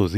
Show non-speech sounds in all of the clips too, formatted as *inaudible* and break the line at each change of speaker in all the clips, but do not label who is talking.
Το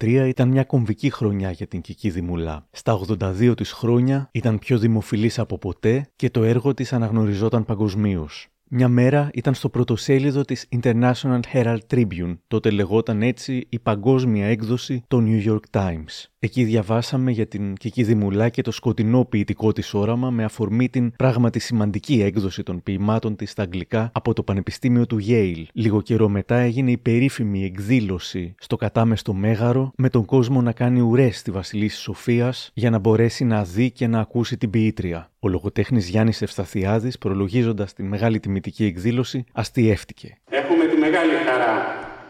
2013 ήταν μια κομβική χρονιά για την Κική Δημουλά. Στα 82 της χρόνια ήταν πιο δημοφιλής από ποτέ και το έργο της αναγνωριζόταν παγκοσμίως. Μια μέρα ήταν στο πρωτοσέλιδο της International Herald Tribune, τότε λεγόταν έτσι η παγκόσμια έκδοση των New York Times. Εκεί διαβάσαμε για την Κική Δημουλά και το σκοτεινό ποιητικό της όραμα με αφορμή την πράγματι σημαντική έκδοση των ποιημάτων της στα αγγλικά από το Πανεπιστήμιο του Yale. Λίγο καιρό μετά έγινε η περίφημη εκδήλωση στο κατάμεστο Μέγαρο με τον κόσμο να κάνει ουρές στη Βασιλίση Σοφίας για να μπορέσει να δει και να ακούσει την ποιήτρια. Ο λογοτέχνης Γιάννης Ευσταθιάδης, προλογίζοντας την μεγάλη τιμητική εκδήλωση, αστιεύτηκε.
Έχουμε τη μεγάλη χαρά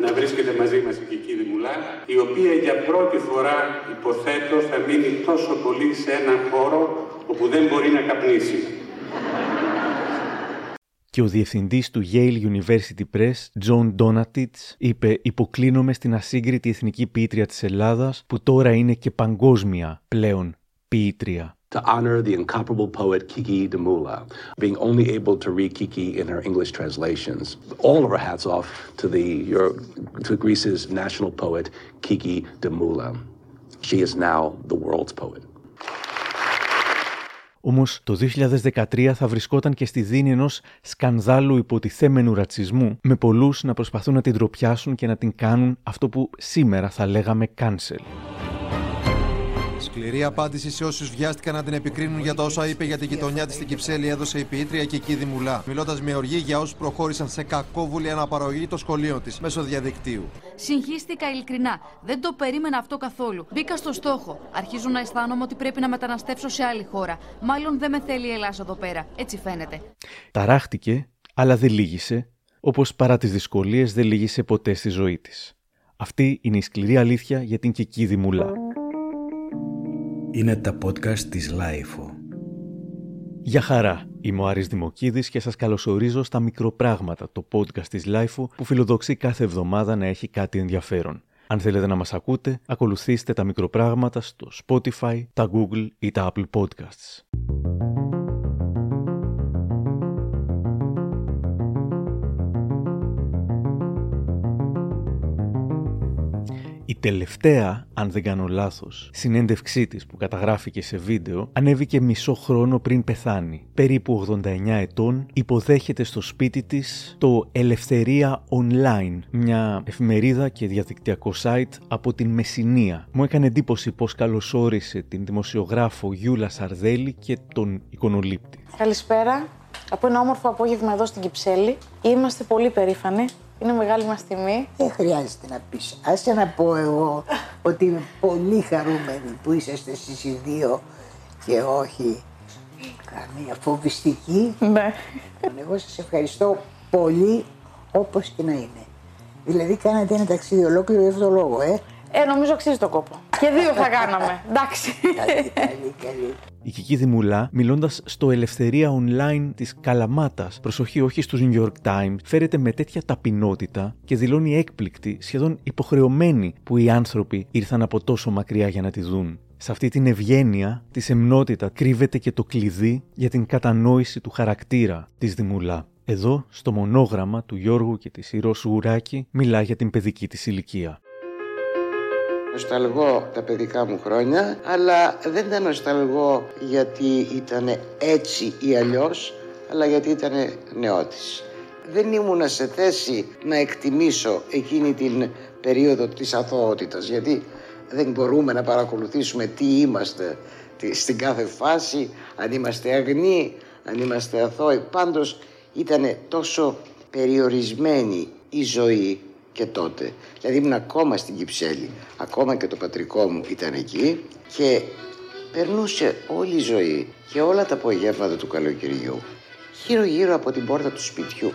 να βρίσκεται μαζί μας η Κική Δημουλά, η οποία για πρώτη φορά, υποθέτω, θα μείνει τόσο πολύ σε ένα χώρο όπου δεν μπορεί να καπνίσει.
Και ο διευθυντής του Yale University Press, John Donatitz, είπε: Υποκλίνομαι στην ασύγκριτη εθνική ποιήτρια της Ελλάδας, που τώρα είναι και παγκόσμια πλέον ποιήτρια.
To honor the incomparable poet Kiki Demula, being only able to read Kiki in her English translations. All of our hats off to the Euro, to Greece's national poet Kiki Demula. She is now the world's poet.
Όμως το 2013 θα βρισκόταν και στη δίνη ενός σκανδάλου υποτιθέμενου ρατσισμού με πολλούς να προσπαθούν να την τροπιάσουν και να την κάνουν αυτό που σήμερα θα λέγαμε cancel.
Σκληρή απάντηση σε όσους βιάστηκαν να την επικρίνουν για τα όσα είπε για την γειτονιά της στην Κυψέλη έδωσε η ποιήτρια και η Μουλά, μιλώντας με οργή για όσους προχώρησαν σε κακόβουλη αναπαραγωγή των σχολείων της μέσω διαδικτύου.
Συγχύστηκα ειλικρινά. Δεν το περίμενα αυτό καθόλου. Μπήκα στο στόχο. Αρχίζω να αισθάνομαι ότι πρέπει να μεταναστεύσω σε άλλη χώρα. Μάλλον δεν με θέλει η Ελλάδα εδώ πέρα. Έτσι φαίνεται.
Ταράχτηκε, αλλά δεν λύγησε, όπως παρά τις δυσκολίες δεν λύγησε ποτέ στη ζωή της. Αυτή είναι η σκληρή αλήθεια για την Κική Δημουλά
είναι τα podcast της LiFO.
Γεια χαρά, είμαι ο Άρης Δημοκίδης και σας καλωσορίζω στα μικροπράγματα, το podcast της LiFO που φιλοδοξεί κάθε εβδομάδα να έχει κάτι ενδιαφέρον. Αν θέλετε να μας ακούτε, ακολουθήστε τα μικροπράγματα στο Spotify, τα Google ή τα Apple Podcasts. Η τελευταία, αν δεν κάνω λάθος, συνέντευξή της που καταγράφηκε σε βίντεο ανέβηκε μισό χρόνο πριν πεθάνει. Περίπου 89 ετών, υποδέχεται στο σπίτι της το Ελευθερία Online, μια εφημερίδα και διαδικτυακό site από την Μεσσηνία. Μου έκανε εντύπωση πώς καλωσόρισε την δημοσιογράφο Γιούλα Σαρδέλη και τον εικονολήπτη.
Καλησπέρα. Από ένα όμορφο απόγευμα εδώ στην Κυψέλη. Είμαστε πολύ περήφανοι είναι μεγάλη μας τιμή.
Δεν χρειάζεται να πεις. Άσε να πω εγώ ότι είμαι πολύ χαρούμενη που είσαστε εσείς οι δύο και όχι καμία φοβιστική.
Ναι.
Εγώ σας ευχαριστώ πολύ όπως και να είναι. Δηλαδή κάνατε ένα ταξίδι ολόκληρο για αυτόν τον λόγο, ε.
Ε, νομίζω αξίζει το κόπο. Και δύο θα *laughs* κάναμε. Εντάξει.
Καλή, καλή, καλή.
Η Κική Δημουλά, μιλώντας στο Ελευθερία Online της Καλαμάτας, προσοχή όχι στους New York Times, φέρεται με τέτοια ταπεινότητα και δηλώνει έκπληκτη, σχεδόν υποχρεωμένη, που οι άνθρωποι ήρθαν από τόσο μακριά για να τη δουν. Σε αυτή την ευγένεια, τη σεμνότητα, κρύβεται και το κλειδί για την κατανόηση του χαρακτήρα της Δημουλά. Εδώ, στο μονόγραμμα του Γιώργου και της Ηρώσου Ουράκη, μιλά για την παιδική της ηλικία.
Νοσταλγώ τα παιδικά μου χρόνια, αλλά δεν ήταν νοσταλγώ γιατί ήταν έτσι ή αλλιώς, αλλά γιατί ήταν νεότης. Δεν ήμουνα σε θέση να εκτιμήσω εκείνη την περίοδο της αθωότητας, γιατί δεν μπορούμε να παρακολουθήσουμε τι είμαστε στην κάθε φάση, αν είμαστε αγνοί, αν είμαστε αθώοι. Πάντως ήταν τόσο περιορισμένη η ζωή και τότε. Δηλαδή ήμουν ακόμα στην Κυψέλη, ακόμα και το πατρικό μου ήταν εκεί και περνούσε όλη η ζωή και όλα τα απογεύματα του καλοκαιριού γύρω γύρω από την πόρτα του σπιτιού.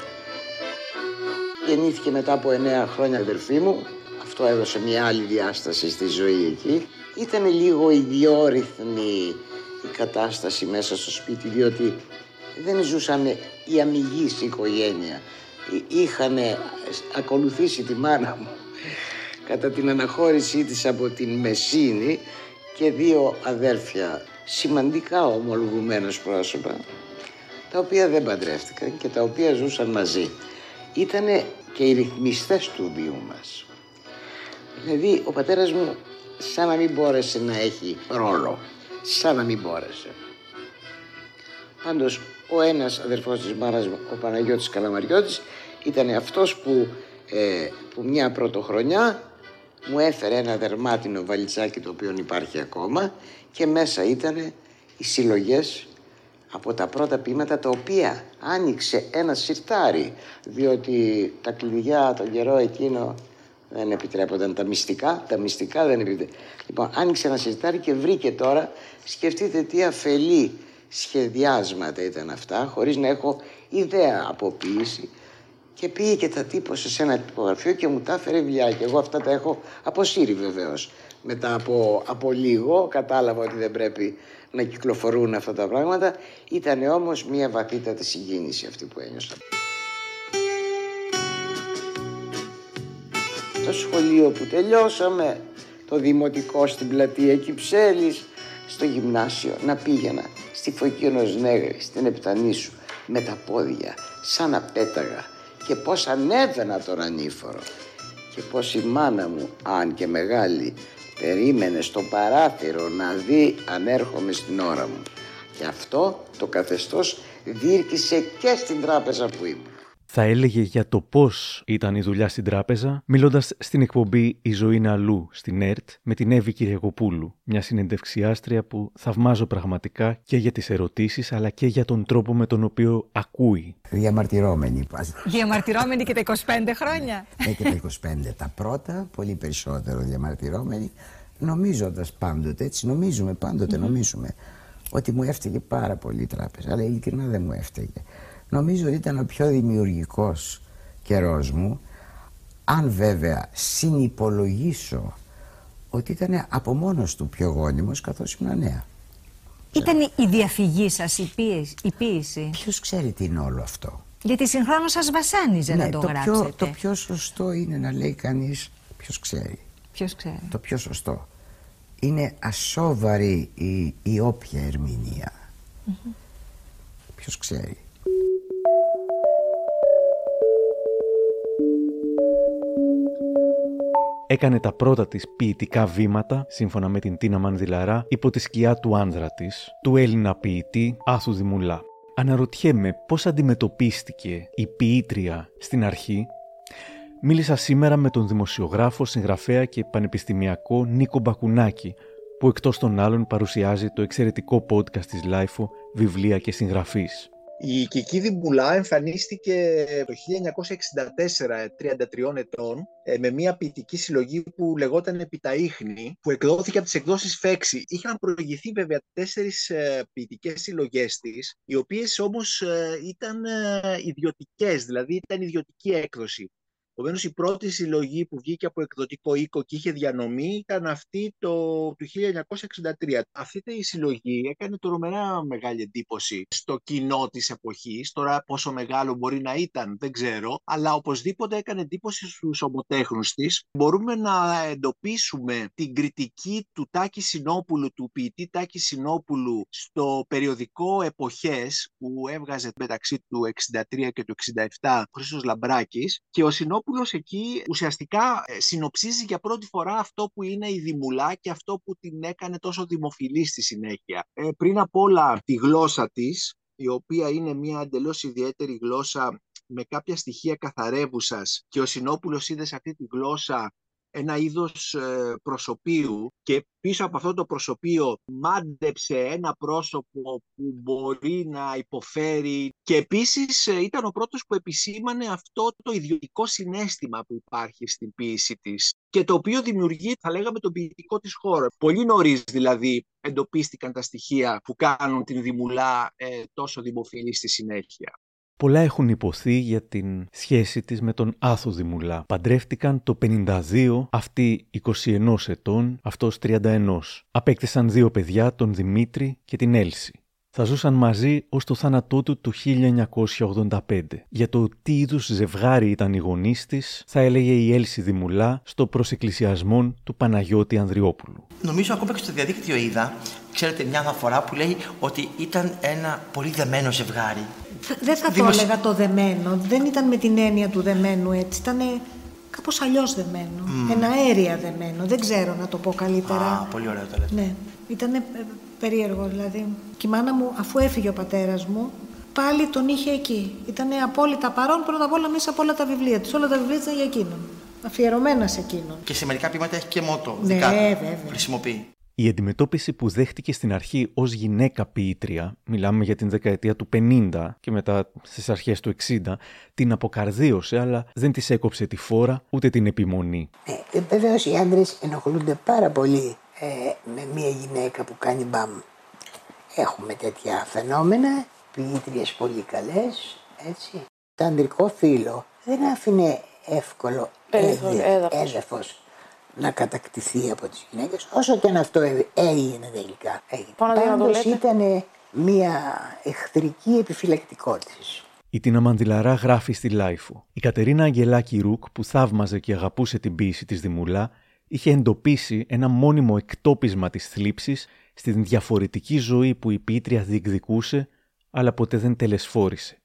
Γεννήθηκε μετά από εννέα χρόνια αδερφή μου, αυτό έδωσε μια άλλη διάσταση στη ζωή εκεί. Ήταν λίγο ιδιόρυθμη η κατάσταση μέσα στο σπίτι διότι δεν ζούσαμε η αμυγής οικογένεια είχαν ακολουθήσει τη μάνα μου κατά την αναχώρησή της από την Μεσίνη και δύο αδέρφια σημαντικά ομολογουμένως πρόσωπα τα οποία δεν παντρεύτηκαν και τα οποία ζούσαν μαζί. Ήτανε και οι ρυθμιστές του βίου μας. Δηλαδή ο πατέρας μου σαν να μην μπόρεσε να έχει ρόλο. Σαν να μην μπόρεσε. Πάντως ο ένας αδερφός της μάνας μου, ο Παναγιώτης Καλαμαριώτης, ήταν αυτός που, ε, που μια πρωτοχρονιά μου έφερε ένα δερμάτινο βαλιτσάκι το οποίο υπάρχει ακόμα και μέσα ήταν οι συλλογές από τα πρώτα ποίηματα τα οποία άνοιξε ένα σιρτάρι διότι τα κλειδιά τον καιρό εκείνο δεν επιτρέπονταν τα μυστικά, τα μυστικά δεν επιτρέπονταν. Λοιπόν, άνοιξε ένα σιρτάρι και βρήκε τώρα, σκεφτείτε τι αφελή σχεδιάσματα ήταν αυτά, χωρίς να έχω ιδέα από ποιήση και πήγε και τα τύπωσε σε ένα τυπογραφείο και μου τα έφερε βιβλιά και εγώ αυτά τα έχω αποσύρει βεβαίως. Μετά από, από λίγο κατάλαβα ότι δεν πρέπει να κυκλοφορούν αυτά τα πράγματα. Ήταν όμως μια βαθύτατη συγκίνηση αυτή που ένιωσα. Το σχολείο που τελειώσαμε, το δημοτικό στην πλατεία Κυψέλης, στο γυμνάσιο να πήγαινα στη Φωκίωνος Νέγρη, στην Επτανήσου, με τα πόδια, σαν να πέταγα και πώς ανέβαινα τον ανήφορο. Και πώς η μάνα μου, αν και μεγάλη, περίμενε στο παράθυρο να δει αν έρχομαι στην ώρα μου. Και αυτό το καθεστώς διήρκησε και στην τράπεζα που ήμουν
θα έλεγε για το πώς ήταν η δουλειά στην τράπεζα, μιλώντας στην εκπομπή Η ζωή είναι αλλού στην ΕΡΤ με την Εύη Κυριακοπούλου, μια συνεντευξιάστρια που θαυμάζω πραγματικά και για τις ερωτήσεις αλλά και για τον τρόπο με τον οποίο ακούει.
Διαμαρτυρόμενη.
Διαμαρτυρόμενη και τα 25 χρόνια.
Ναι, και τα 25. τα πρώτα, πολύ περισσότερο διαμαρτυρόμενη, νομίζοντας πάντοτε, έτσι νομίζουμε, πάντοτε νομίζουμε, ότι μου έφταιγε πάρα πολύ η τράπεζα. Αλλά ειλικρινά δεν μου έφταιγε. Νομίζω ότι ήταν ο πιο δημιουργικός καιρός μου αν βέβαια συνυπολογίσω ότι ήταν από μόνος του πιο γόνιμος καθώς ήμουν νέα.
Ήταν η διαφυγή σας, η, ποίηση, η ποίηση.
Ποιος ξέρει τι είναι όλο αυτό;
Γιατί συγχρόνως σας βασάνιζε
ναι,
να το,
το
γράψετε.
Πιο, το πιο σωστό είναι να λέει κανείς ποιος ξέρει.
Ποιος ξέρει.
Το πιο σωστό. Είναι ασόβαρη η, η όποια ερμηνεία. Mm -hmm. Ποιος ξέρει.
Έκανε τα πρώτα της ποιητικά βήματα, σύμφωνα με την Τίνα Μανδυλαρά, υπό τη σκιά του άνδρα της, του Έλληνα ποιητή Άθου Δημουλά. Αναρωτιέμαι πώς αντιμετωπίστηκε η ποιήτρια στην αρχή. Μίλησα σήμερα με τον δημοσιογράφο, συγγραφέα και πανεπιστημιακό Νίκο Μπακουνάκη, που εκτός των άλλων παρουσιάζει το εξαιρετικό podcast της LiFO «Βιβλία και συγγραφείς».
Η Κική Δημουλά εμφανίστηκε το 1964, 33 ετών, ε, με μια ποιητική συλλογή που λεγόταν Επί τα ίχνη, που εκδόθηκε από τις εκδόσεις Φέξη. Είχαν προηγηθεί βέβαια τέσσερις ε, ποιητικές συλλογές της, οι οποίες όμως ε, ήταν ιδιωτικές, δηλαδή ήταν ιδιωτική έκδοση. Επομένω, η πρώτη συλλογή που βγήκε από εκδοτικό οίκο και είχε διανομή ήταν αυτή το, του 1963. Αυτή η συλλογή έκανε τρομερά μεγάλη εντύπωση στο κοινό της εποχής. Τώρα, πόσο μεγάλο μπορεί να ήταν, δεν ξέρω, αλλά οπωσδήποτε έκανε εντύπωση στους ομοτέχνους της. Μπορούμε να εντοπίσουμε την κριτική του Τάκη Συνόπουλου, του ποιητή Τάκη Συνόπουλου, στο περιοδικό Εποχές που έβγαζε μεταξύ του 63 και του 67 ο Χρήστος Λαμπράκης και ο Συνόπουλος Παπαδόπουλος εκεί ουσιαστικά ε, συνοψίζει για πρώτη φορά αυτό που είναι η Δημουλά και αυτό που την έκανε τόσο δημοφιλή στη συνέχεια. Ε, πριν απ' όλα τη γλώσσα της, η οποία είναι μια εντελώς ιδιαίτερη γλώσσα με κάποια στοιχεία καθαρεύουσας και ο Συνόπουλος είδε σε αυτή τη γλώσσα ένα είδος ε, προσωπίου και πίσω από αυτό το προσωπείο μάντεψε ένα πρόσωπο που μπορεί να υποφέρει και επίσης ε, ήταν ο πρώτος που επισήμανε αυτό το ιδιωτικό συνέστημα που υπάρχει στην ποίηση της και το οποίο δημιουργεί, θα λέγαμε, τον ποιητικό της χώρο. Πολύ νωρίς δηλαδή εντοπίστηκαν τα στοιχεία που κάνουν την Δημουλά ε, τόσο δημοφιλή στη συνέχεια.
Πολλά έχουν υποθεί για την σχέση της με τον Άθο Δημουλά. Παντρεύτηκαν το 52, αυτή 21 ετών, αυτός 31. Απέκτησαν δύο παιδιά, τον Δημήτρη και την Έλση θα ζούσαν μαζί ως το θάνατό του το 1985. Για το τι είδους ζευγάρι ήταν οι γονείς της, θα έλεγε η Έλση Δημουλά στο προσεκκλησιασμό του Παναγιώτη Ανδριόπουλου.
Νομίζω ακόμα και στο διαδίκτυο είδα, ξέρετε, μια αναφορά που λέει ότι ήταν ένα πολύ δεμένο ζευγάρι.
Δεν θα Δημοσι... το έλεγα το δεμένο. Δεν ήταν με την έννοια του δεμένου έτσι. Ήτανε
κάπως αλλιώς δεμένο. Mm. Ένα αέρια δεμένο. Δεν ξέρω να το πω καλύτερα.
Α, πολύ ωραίο το λέτε.
Ναι. Ήταν περίεργο δηλαδή. Και η μάνα μου, αφού έφυγε ο πατέρας μου, πάλι τον είχε εκεί. Ήταν απόλυτα παρόν πρώτα απ' όλα μέσα από όλα τα βιβλία του. Όλα τα βιβλία ήταν για εκείνον. Αφιερωμένα σε εκείνον.
Και σε μερικά ποίηματα έχει και μότο.
Ναι,
δικά του.
βέβαια.
Χρησιμοποιεί.
Η αντιμετώπιση που δέχτηκε στην αρχή ως γυναίκα ποιήτρια, μιλάμε για την δεκαετία του 50 και μετά στις αρχές του 60, την αποκαρδίωσε αλλά δεν της έκοψε τη φόρα ούτε την επιμονή.
Ε, Βεβαίως οι άντρε ενοχλούνται πάρα πολύ ε, με μια γυναίκα που κάνει μπαμ. Έχουμε τέτοια φαινόμενα, ποιήτριες πολύ καλές, έτσι. Το ανδρικό φύλο δεν άφηνε εύκολο
Περιθώριο,
έδε-
έδαφος.
έδαφος να κατακτηθεί από τις γυναίκες, όσο και αν αυτό έ- έγινε τελικά. Έγινε.
Πάνω να το
Πάντως
λέτε.
ήταν μια εχθρική επιφυλακτικότητα.
Η Τίνα Μαντιλαρά γράφει στη LiFO. Η Κατερίνα Αγγελάκη Ρουκ, που θαύμαζε και αγαπούσε την ποίηση της Δημουλά, είχε εντοπίσει ένα μόνιμο εκτόπισμα της θλίψης στην διαφορετική ζωή που η ποιήτρια διεκδικούσε, αλλά ποτέ δεν τελεσφόρησε.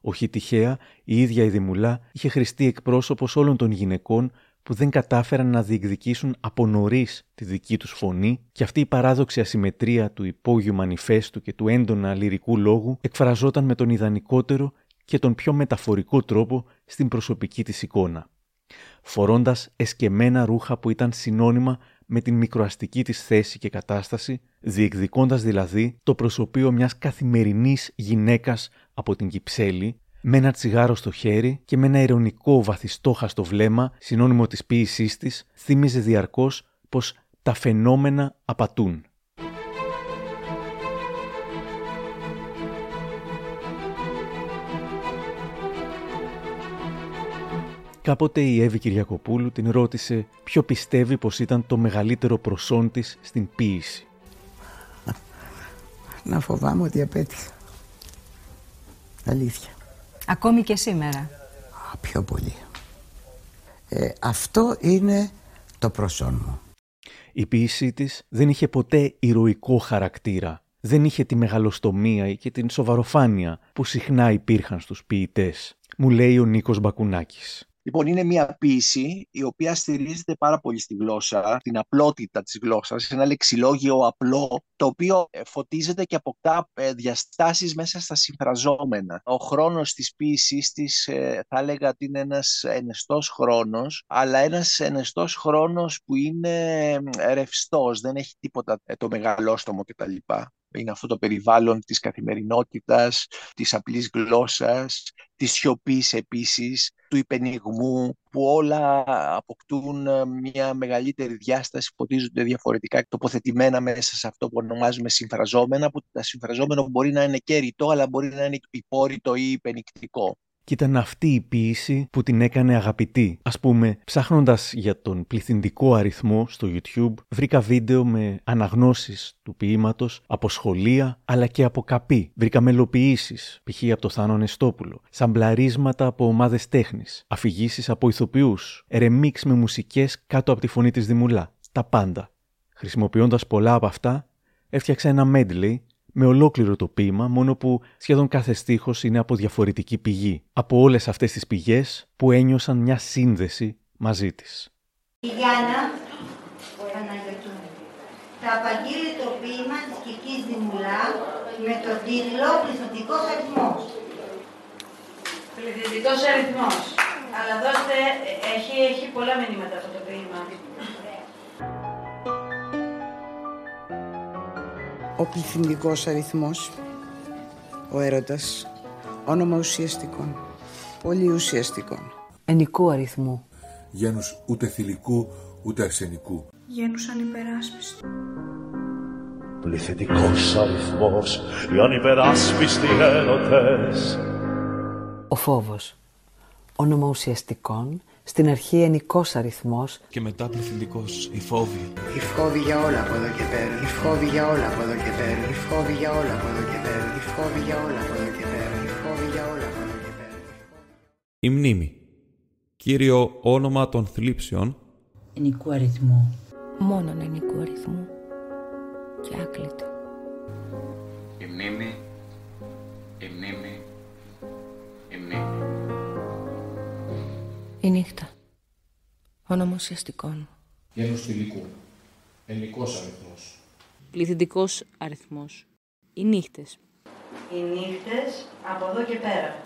Όχι τυχαία, η ίδια η Δημουλά είχε χρηστεί εκπρόσωπος όλων των γυναικών που δεν κατάφεραν να διεκδικήσουν από νωρίς τη δική τους φωνή και αυτή η παράδοξη ασυμμετρία του υπόγειου μανιφέστου και του έντονα λυρικού λόγου εκφραζόταν με τον ιδανικότερο και τον πιο μεταφορικό τρόπο στην προσωπική της εικόνα. Φορώντας εσκεμμένα ρούχα που ήταν συνώνυμα με την μικροαστική της θέση και κατάσταση, διεκδικώντας δηλαδή το προσωπείο μιας καθημερινής γυναίκας από την Κυψέλη, με ένα τσιγάρο στο χέρι και με ένα ειρωνικό βαθιστόχαστο βλέμμα, συνώνυμο της ποίησής της, θύμιζε διαρκώς πως τα φαινόμενα απατούν. Κάποτε η Εύη Κυριακοπούλου την ρώτησε ποιο πιστεύει πως ήταν το μεγαλύτερο προσόν της στην ποίηση.
Να φοβάμαι ότι απέτυχα. Αλήθεια.
Ακόμη και σήμερα.
Α, πιο πολύ. Ε, αυτό είναι το προσόν μου.
Η ποίησή της δεν είχε ποτέ ηρωικό χαρακτήρα. Δεν είχε τη μεγαλοστομία και την σοβαροφάνεια που συχνά υπήρχαν στους ποιητές. Μου λέει ο Νίκος Μπακουνάκης.
Λοιπόν, είναι μια ποίηση η οποία στηρίζεται πάρα πολύ στη γλώσσα, την απλότητα της γλώσσας, ένα λεξιλόγιο απλό, το οποίο ε, φωτίζεται και αποκτά ε, διαστάσεις μέσα στα συμφραζόμενα. Ο χρόνος της ποίησης της ε, θα έλεγα ότι είναι ένας ενεστός χρόνος, αλλά ένας ενεστός χρόνος που είναι ε, ρευστός, δεν έχει τίποτα ε, το μεγαλόστομο κτλ. Είναι αυτό το περιβάλλον της καθημερινότητας, της απλής γλώσσας, της σιωπής επίσης, του υπενιγμού, που όλα αποκτούν ε, μια μεγαλύτερη διάσταση, φωτίζονται διαφορετικά τοποθετημένα μέσα σε αυτό που ονομάζουμε συμφραζόμενα, που τα συμφραζόμενο μπορεί να είναι και ρητό, αλλά μπορεί να είναι υπόρρητο ή υπενικτικό.
Και ήταν αυτή η ποίηση που την έκανε αγαπητή. Ας πούμε, ψάχνοντας για τον πληθυντικό αριθμό στο YouTube, βρήκα βίντεο με αναγνώσεις του ποίηματος από σχολεία, αλλά και από καπί. Βρήκα μελοποιήσεις, π.χ. από το Θάνο Νεστόπουλο, σαμπλαρίσματα από ομάδες τέχνης, αφηγήσεις από ηθοποιούς, ρεμίξ με μουσικές κάτω από τη φωνή της Δημουλά. Τα πάντα. Χρησιμοποιώντας πολλά από αυτά, έφτιαξα ένα medley με ολόκληρο το ποίημα, μόνο που σχεδόν κάθε στίχος είναι από διαφορετική πηγή. Από όλες αυτές τις πηγές που ένιωσαν μια σύνδεση μαζί της.
Η Γιάννα Παναγιωτού θα απαγγείλει το ποίημα της Κικής Δημουλά με τον τίτλο «Πληθυντικός αριθμός».
Πληθυντικός αριθμός. Αλλά δώστε, έχει, έχει πολλά μηνύματα αυτό το ποίημα.
Ο πληθυντικός αριθμός, ο έρωτας, όνομα ουσιαστικών, πολύ ουσιαστικών.
Ενικού αριθμού.
Γένους ούτε θηλυκού ούτε αρσενικού.
Γένους ανυπεράσπιστου.
Πληθυντικός αριθμός, οι ανυπεράσπιστοι έρωτες.
Ο φόβος. Όνομα ουσιαστικών, στην αρχή ενικός αριθμός
Και μετά πληθυντικός, οι φόβοι.
Οι φόβοι για όλα από εδώ και πέρα, οι φόβοι για όλα από εδώ και πέρα, οι φόβοι για όλα από εδώ και πέρα, οι φόβοι για όλα από εδώ και πέρα, οι φόβοι για όλα από εδώ και πέρα.
Η μνήμη. Κύριο όνομα των θλίψεων.
Ενικού αριθμού.
Μόνον ενικού αριθμού και άκλητο.
Η μνήμη, η μνήμη. Η
νύχτα. Όνομα ουσιαστικών.
Γένους θηλυκού. Ενικός αριθμός.
Πληθυντικός αριθμός. Οι νύχτες.
Οι νύχτες από εδώ και πέρα.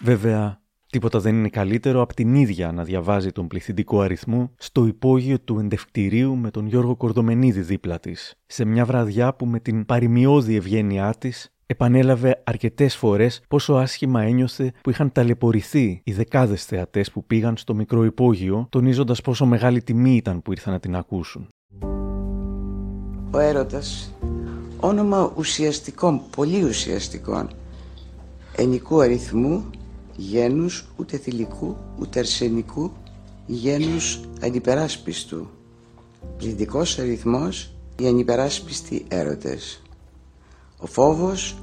Βέβαια, τίποτα δεν είναι καλύτερο από την ίδια να διαβάζει τον πληθυντικό αριθμό στο υπόγειο του εντευκτηρίου με τον Γιώργο Κορδομενίδη δίπλα της, σε μια βραδιά που με την παρημιώδη ευγένειά της επανέλαβε αρκετές φορές πόσο άσχημα ένιωθε που είχαν ταλαιπωρηθεί οι δεκάδες θεατές που πήγαν στο μικρό υπόγειο, τονίζοντας πόσο μεγάλη τιμή ήταν που ήρθαν να την ακούσουν.
Ο έρωτας, όνομα ουσιαστικών, πολύ ουσιαστικών, ενικού αριθμού, γένους ούτε θηλυκού, ούτε αρσενικού, γένους ανυπεράσπιστου. Πληθυντικός αριθμός, οι ανυπεράσπιστοι έρωτες. Ο φόβος,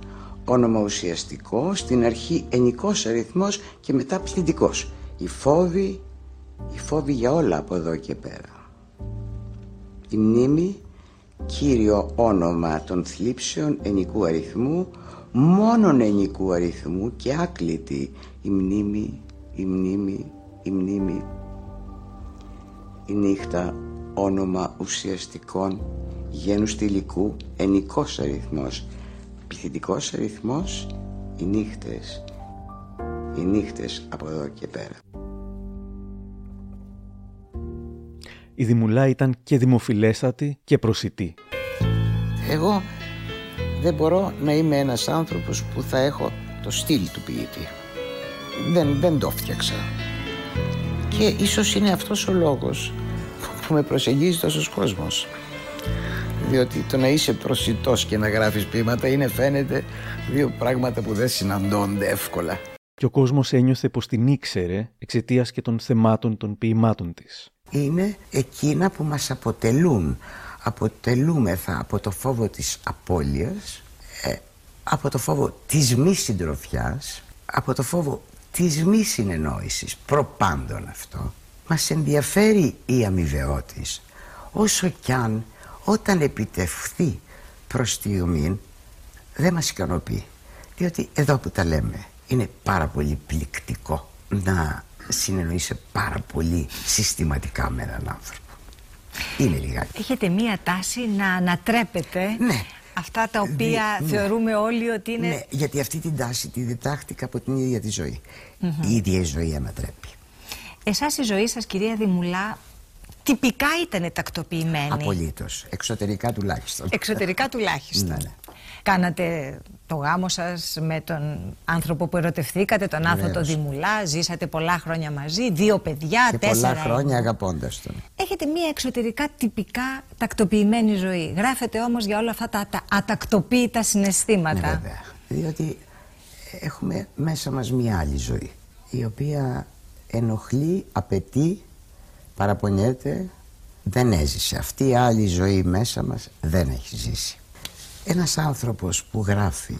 όνομα ουσιαστικό, στην αρχή ενικός αριθμός και μετά πληθυντικός. Οι φόβοι, οι φόβοι για όλα από εδώ και πέρα. Η μνήμη, κύριο όνομα των θλίψεων ενικού αριθμού, μόνον ενικού αριθμού και άκλητη η μνήμη, η μνήμη, η μνήμη. Η νύχτα όνομα ουσιαστικών γένους τυλικού ενικός αριθμός πληθυντικός αριθμός οι νύχτες οι νύχτες από εδώ και πέρα
Η Δημουλά ήταν και δημοφιλέστατη και προσιτή.
Εγώ δεν μπορώ να είμαι ένας άνθρωπος που θα έχω το στυλ του ποιητή. Δεν, δεν το φτιάξα. Και ίσως είναι αυτός ο λόγος που με προσεγγίζει τόσος κόσμος. Διότι το να είσαι προσιτός και να γράφεις ποίηματα είναι φαίνεται δύο πράγματα που δεν συναντώνται εύκολα.
Και ο κόσμος ένιωθε πως την ήξερε εξαιτίας και των θεμάτων των ποιημάτων της.
Είναι εκείνα που μας αποτελούν. Αποτελούμεθα από το φόβο της απώλειας, ε, από το φόβο της μη συντροφιάς, από το φόβο της μη συνεννόησης, προπάντων αυτό. Μας ενδιαφέρει η αμοιβαιότης, όσο κι αν όταν επιτευχθεί προς τη ομήν δεν μας ικανοποιεί. Διότι εδώ που τα λέμε είναι πάρα πολύ πληκτικό να συνεννοείσαι πάρα πολύ συστηματικά με έναν άνθρωπο. Είναι λιγάκι.
Έχετε μία τάση να ανατρέπετε
Ναι.
αυτά τα οποία
Ναι, ναι.
θεωρούμε όλοι ότι είναι...
Ναι, γιατί αυτή την τάση τη διδάχτηκα από την ίδια τη ζωή.
Μμμ.
Η ίδια η ζωή ανατρέπει.
Εσάς η ζωή σας κυρία Δημουλά τυπικά ήταν τακτοποιημένη.
Απολύτως. Εξωτερικά τουλάχιστον.
Εξωτερικά τουλάχιστον.
Ναι, ναι.
Κάνατε το γάμο σας με τον άνθρωπο που ερωτευθήκατε, τον άνθρωπο
Βεβαίως.
Δημουλά, ζήσατε πολλά χρόνια μαζί, δύο παιδιά,
Και
τέσσερα.
πολλά χρόνια αγαπώντας τον.
Έχετε μία εξωτερικά τυπικά τακτοποιημένη ζωή. Γράφετε όμως για όλα αυτά τα, τα ατακτοποίητα συναισθήματα.
Ναι, βέβαια. Διότι έχουμε μέσα μας μια άλλη ζωή η οποία ενοχλεί, απαιτεί, παραπονιέται, δεν έζησε. Αυτή η άλλη ζωή μέσα μας δεν έχει ζήσει. Ένας άνθρωπος που γράφει,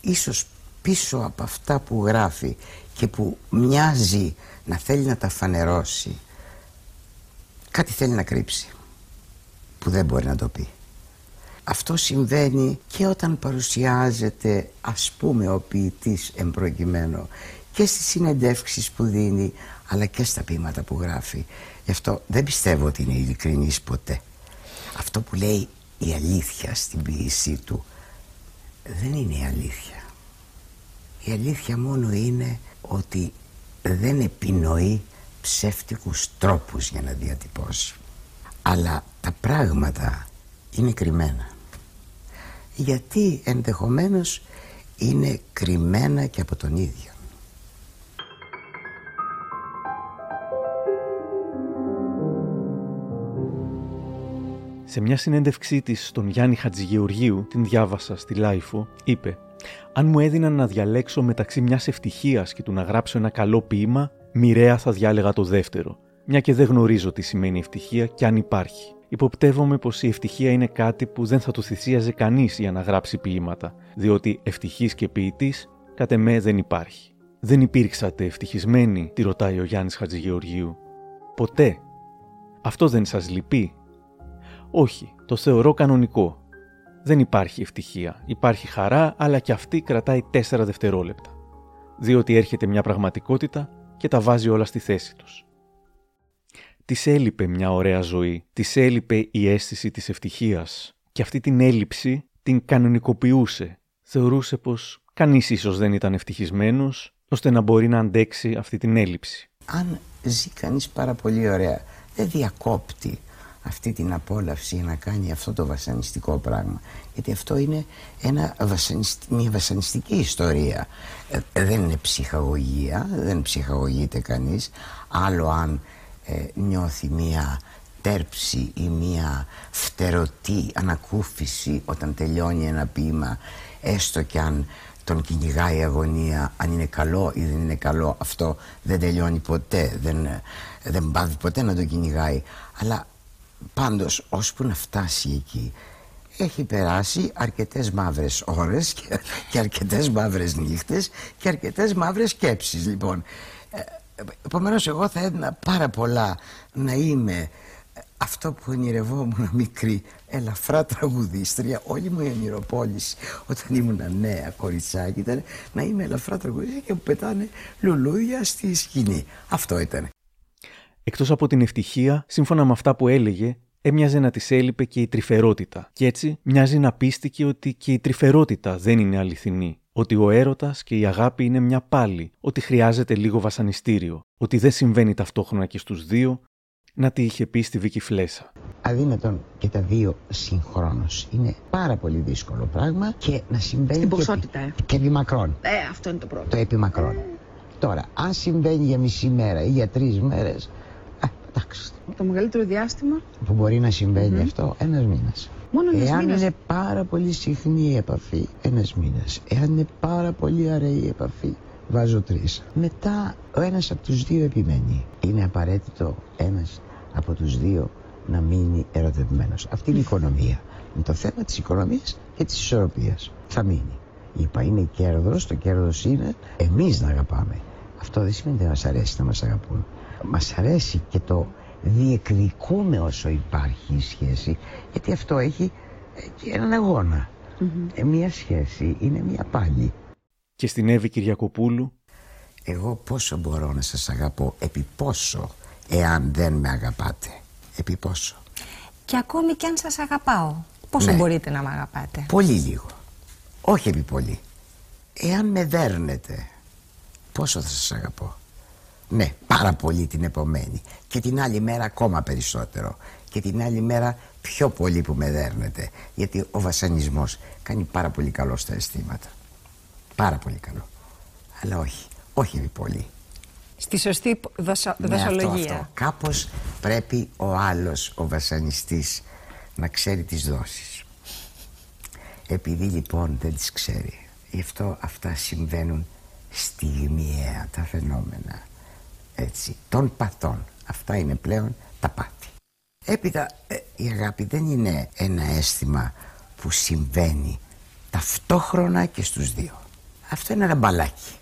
ίσως πίσω από αυτά που γράφει και που μοιάζει να θέλει να τα φανερώσει, κάτι θέλει να κρύψει που δεν μπορεί να το πει. Αυτό συμβαίνει και όταν παρουσιάζεται ας πούμε ο ποιητής εμπροκειμένο και στις συνεντεύξεις που δίνει αλλά και στα ποίηματα που γράφει. Γι' αυτό δεν πιστεύω ότι είναι ειλικρινής ποτέ. Αυτό που λέει η αλήθεια στην ποιησή του δεν είναι η αλήθεια. Η αλήθεια μόνο είναι ότι δεν επινοεί ψεύτικους τρόπους για να διατυπώσει. Αλλά τα πράγματα είναι κρυμμένα. Γιατί ενδεχομένως είναι κρυμμένα και από τον ίδιο.
Σε μια συνέντευξή της στον Γιάννη Χατζηγεωργίου, την διάβασα στη LiFO, είπε: Αν μου έδιναν να διαλέξω μεταξύ μιας ευτυχίας και του να γράψω ένα καλό ποίημα, μοιραία θα διάλεγα το δεύτερο. Μια και δεν γνωρίζω τι σημαίνει ευτυχία και αν υπάρχει. Υποπτεύομαι πως η ευτυχία είναι κάτι που δεν θα το θυσίαζε κανείς για να γράψει ποιήματα, διότι ευτυχής και ποιητής, κατ' εμέ δεν υπάρχει. Δεν υπήρξατε ευτυχισμένη, τη ρωτάει ο Γιάννης Χατζηγεωργίου. Ποτέ. Αυτό δεν σας λυπεί. Όχι, το θεωρώ κανονικό. Δεν υπάρχει ευτυχία. Υπάρχει χαρά, αλλά και αυτή κρατάει 4 δευτερόλεπτα. διότι έρχεται μια πραγματικότητα και τα βάζει όλα στη θέση τους. Της έλειπε μια ωραία ζωή, της έλειπε η αίσθηση της ευτυχίας και αυτή την έλλειψη την κανονικοποιούσε. Θεωρούσε πως κανείς ίσως δεν ήταν ευτυχισμένος ώστε να μπορεί να αντέξει αυτή την έλλειψη.
Αν ζει κανείς πάρα πολύ ωραία, δεν διακόπτει αυτή την απόλαυση να κάνει αυτό το βασανιστικό πράγμα. Γιατί αυτό είναι ένα μια βασανιστική ιστορία. Ε, δεν είναι ψυχαγωγία, δεν ψυχαγωγείται κανείς. Άλλο αν ε, νιώθει μια τέρψη ή μια φτερωτή ανακούφιση όταν τελειώνει ένα ποίημα έστω και αν τον κυνηγάει η αγωνία αν είναι καλό ή δεν είναι καλό αυτό δεν τελειώνει ποτέ δεν, δεν πάθει ποτέ να τον κυνηγάει αλλά πάντως ώσπου να φτάσει εκεί έχει περάσει αρκετές μαύρες ώρες και, και αρκετές μαύρες νύχτες και αρκετές μαύρες σκέψεις. Λοιπόν ε, επομένως εγώ θα έδινα πάρα πολλά να είμαι αυτό που ονειρευόμουν μικρή ελαφρά τραγουδίστρια. Όλη μου η ονειροπόληση όταν ήμουν νέα κοριτσάκι ήταν να είμαι ελαφρά τραγουδίστρια και που πετάνε λουλούδια στη σκηνή. Αυτό ήταν
Εκτός από την ευτυχία, σύμφωνα με αυτά που έλεγε, έμοιαζε να τη έλειπε και η τρυφερότητα. Και έτσι μοιάζει να πίστηκε ότι και η τρυφερότητα δεν είναι αληθινή. Ότι ο έρωτας και η αγάπη είναι μια πάλι. Ότι χρειάζεται λίγο βασανιστήριο. Ότι δεν συμβαίνει ταυτόχρονα και στους δύο. Να τι είχε πει στη Βίκη Φλέσα.
Αδύνατον και τα δύο συγχρόνως. Είναι πάρα πολύ δύσκολο πράγμα και να συμβαίνει.
Στην ποσότητα, ε.
Και επί μακρόν.
Ε, αυτό είναι το πρώτο.
Το επί μακρόν. Τώρα, αν συμβαίνει για μισή μέρα ή για τρεις μέρες, εντάξει.
Το μεγαλύτερο διάστημα.
Που μπορεί να συμβαίνει αυτό, ένας μήνας.
Μόνο ένας
Εάν
μήνας.
είναι πάρα πολύ συχνή η επαφή, ένας μήνας. Εάν είναι πάρα πολύ αραιή η επαφή, βάζω τρεις. Μετά ο ένας από τους δύο επιμένει. Είναι απαραίτητο ένας από τους δύο να μείνει ερωτευμένος. Αυτή είναι η οικονομία. Είναι το θέμα της οικονομίας και της ισορροπίας. Θα μείνει. Είπα είναι κέρδος, το κέρδος είναι εμείς να αγαπάμε. Αυτό δεν σημαίνει ότι μας αρέσει να μας αγαπούν. Μας αρέσει και το διεκδικούμε όσο υπάρχει η σχέση, γιατί αυτό έχει ε, και έναν αγώνα. Ε, μία σχέση είναι μία πάλι.
Και στην Εύη Κυριακοπούλου;
Εγώ πόσο μπορώ να σας αγαπώ, επί πόσο, εάν δεν με αγαπάτε; Επί πόσο;
Και ακόμη και αν σας αγαπάω, πόσο
Ναι.
μπορείτε να με αγαπάτε;
Πολύ λίγο. Όχι επί πολύ. Εάν με δέρνετε, πόσο θα σας αγαπώ; Ναι, πάρα πολύ την επομένη. Και την άλλη μέρα ακόμα περισσότερο. Και την άλλη μέρα πιο πολύ που με δέρνετε. Γιατί ο βασανισμός κάνει πάρα πολύ καλό στα αισθήματα. Πάρα πολύ καλό. Αλλά όχι, όχι επί πολύ.
Στη σωστή δοσο-
Ναι, αυτό,
δοσολογία.
αυτό. Κάπως πρέπει ο άλλος, ο βασανιστής, να ξέρει τις δόσεις. Επειδή λοιπόν δεν τις ξέρει, γι' αυτό αυτά συμβαίνουν στιγμιαία τα φαινόμενα. Έτσι, των παθών. Αυτά είναι πλέον τα πάθη. Έπειτα ε, η αγάπη δεν είναι ένα αίσθημα που συμβαίνει ταυτόχρονα και στους δύο. Αυτό είναι ένα μπαλάκι.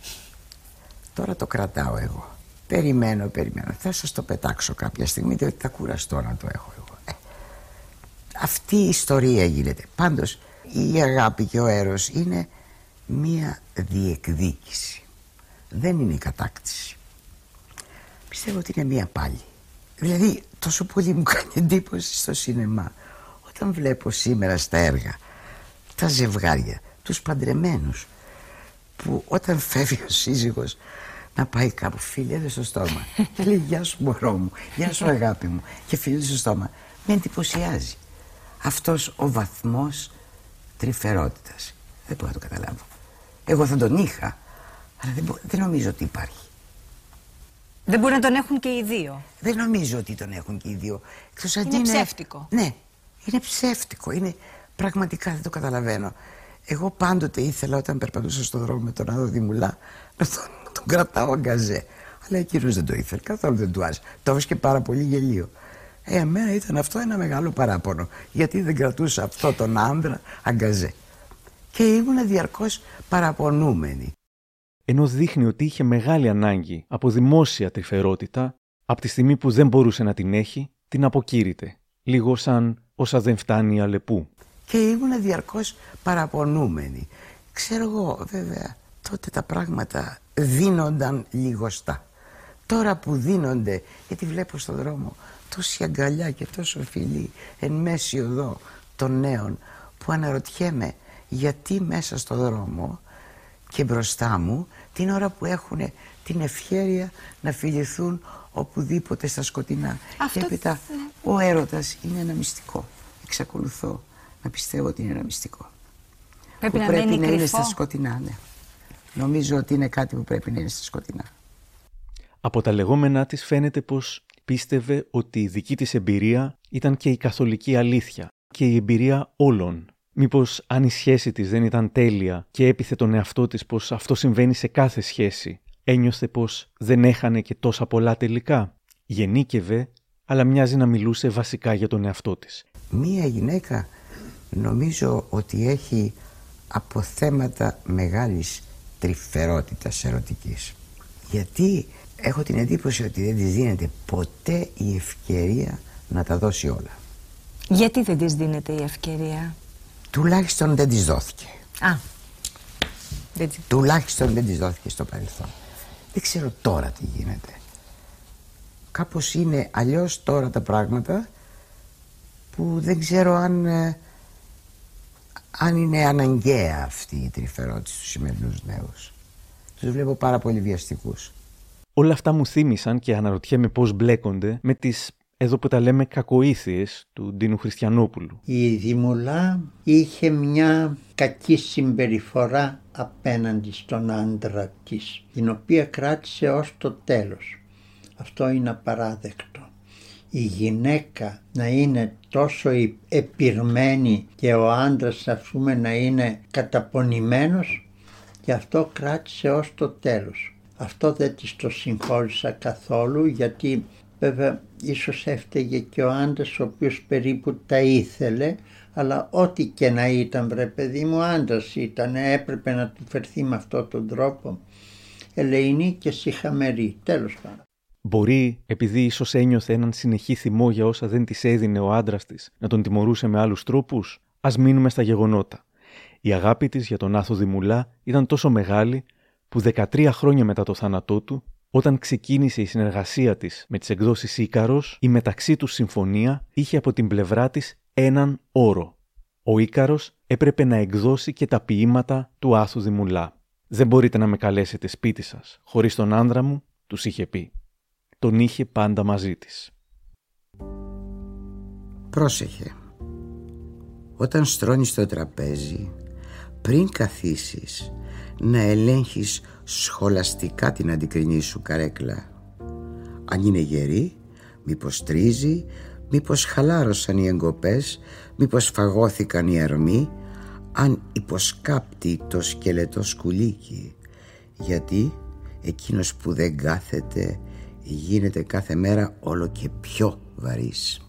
Τώρα το κρατάω εγώ. Περιμένω, περιμένω. Θα σας το πετάξω κάποια στιγμή διότι θα κουραστώ να το έχω εγώ. Ε, αυτή η ιστορία γίνεται. Πάντως η αγάπη και ο έρος είναι μία διεκδίκηση. Δεν είναι η κατάκτηση. Πιστεύω ότι είναι μία πάλι. Δηλαδή τόσο πολύ μου κάνει εντύπωση στο σινεμά. Όταν βλέπω σήμερα στα έργα τα ζευγάρια, τους παντρεμένους που όταν φεύγει ο σύζυγος να πάει κάπου φίλια στο στόμα και λέει γεια σου μωρό μου, γεια σου αγάπη μου και φίλια στο στόμα. Με εντυπωσιάζει. Αυτός ο βαθμός τρυφερότητας. Δεν μπορώ να το καταλάβω. Εγώ θα τον είχα αλλά δεν, μπο- δεν νομίζω ότι υπάρχει
Δεν μπορεί να τον έχουν και οι δύο.
δεν νομίζω ότι τον έχουν και οι δύο Εκτός αν
Είναι ψεύτικο.
Ναι, είναι ψεύτικο. Είναι πραγματικά δεν το καταλαβαίνω. Εγώ πάντοτε ήθελα όταν περπατούσα στον δρόμο με τον Άδο Δημουλά να τον, να τον κρατάω αγκαζέ. Αλλά εκείνος δεν το ήθελε, καθόλου δεν του άρεσε. Το έβρισκε πάρα πολύ γελίο. Ε, εμένα ήταν αυτό ένα μεγάλο παράπονο. Γιατί δεν κρατούσα αυτό τον άνδρα αγκαζέ. Και ήμουν διαρκώς παραπονούμενη.
Ενώ δείχνει ότι είχε μεγάλη ανάγκη από δημόσια τρυφερότητα, από τη στιγμή που δεν μπορούσε να την έχει, την αποκήρυτε. Λίγο σαν όσα δεν φτάνει η Αλεπού.
Και ήμουν διαρκώς παραπονούμενη. Ξέρω εγώ βέβαια τότε τα πράγματα δίνονταν λιγοστά. Τώρα που δίνονται, γιατί βλέπω στον δρόμο τόση αγκαλιά και τόσο φιλή εν μέση οδό των νέων που αναρωτιέμαι γιατί μέσα στο δρόμο και μπροστά μου την ώρα που έχουν την ευχέρεια να φιληθούν οπουδήποτε στα σκοτεινά.
Αυτό...
Και έπειτα ο έρωτας είναι ένα μυστικό. Εξακολουθώ να πιστεύω ότι είναι ένα μυστικό.
Πρέπει
που
να
πρέπει
μένει
να είναι
κρυφό.
στα σκοτεινά, ναι. Νομίζω ότι είναι κάτι που πρέπει να είναι στα σκοτεινά.
Από τα λεγόμενά της φαίνεται πως πίστευε ότι η δική της εμπειρία ήταν και η καθολική αλήθεια και η εμπειρία όλων. Μήπως αν η σχέση της δεν ήταν τέλεια και έπιθε τον εαυτό της πως αυτό συμβαίνει σε κάθε σχέση, ένιωθε πως δεν έχανε και τόσα πολλά τελικά; Γεννήκευε, αλλά μοιάζει να μιλούσε βασικά για τον εαυτό της.
Μία γυναίκα νομίζω ότι έχει αποθέματα μεγάλης τρυφερότητας ερωτικής. Γιατί έχω την εντύπωση ότι δεν της δίνεται ποτέ η ευκαιρία να τα δώσει όλα.
Γιατί δεν της δίνεται η ευκαιρία;
Τουλάχιστον δεν της δόθηκε.
Α, δεν της...
Τουλάχιστον δεν της δόθηκε στο παρελθόν. Δεν ξέρω τώρα τι γίνεται. Κάπως είναι αλλιώς τώρα τα πράγματα που δεν ξέρω αν, ε, αν είναι αναγκαία αυτή η τρυφερότητα στους σημερινούς νέους. Τους βλέπω πάρα πολύ βιαστικούς.
Όλα αυτά μου θύμισαν και αναρωτιέμαι πώς μπλέκονται με τις εδώ που τα λέμε κακοήθειες του Ντίνου Χριστιανόπουλου.
Η Δημουλά είχε μια κακή συμπεριφορά απέναντι στον άντρα της, την οποία κράτησε ως το τέλος. Αυτό είναι απαράδεκτο. Η γυναίκα να είναι τόσο επιρμένη και ο άντρας ας πούμε να είναι καταπονημένος και αυτό κράτησε ως το τέλος. Αυτό δεν της το συγχώρησα καθόλου γιατί βέβαια ίσως έφταιγε και ο άντρας ο οποίος περίπου τα ήθελε αλλά ό,τι και να ήταν βρε παιδί μου άντρας ήταν έπρεπε να του φερθεί με αυτόν τον τρόπο ελεηνή και συχαμερή τέλος πάντων.
Μπορεί, επειδή ίσως ένιωθε έναν συνεχή θυμό για όσα δεν της έδινε ο άντρας της, να τον τιμωρούσε με άλλους τρόπους, ας μείνουμε στα γεγονότα. Η αγάπη της για τον Άθο Δημουλά ήταν τόσο μεγάλη που 13 χρόνια μετά το θάνατό του, όταν ξεκίνησε η συνεργασία της με τις εκδόσεις Ήκαρο, η μεταξύ τους συμφωνία είχε από την πλευρά της έναν όρο. Ο Ήκαρο έπρεπε να εκδώσει και τα ποίηματα του Άθου Δημουλά. Δεν μπορείτε να με καλέσετε σπίτι σας, χωρίς τον άνδρα μου, τους είχε πει τον είχε πάντα μαζί της.
Πρόσεχε. Όταν στρώνεις το τραπέζι, πριν καθίσεις, να ελέγχεις σχολαστικά την αντικρινή σου καρέκλα. Αν είναι γερή, μήπως τρίζει, μήπως χαλάρωσαν οι εγκοπές, μήπως φαγώθηκαν οι αρμοί, αν υποσκάπτει το σκελετό σκουλίκι. Γιατί εκείνος που δεν κάθεται γίνεται κάθε μέρα όλο και πιο βαρύς.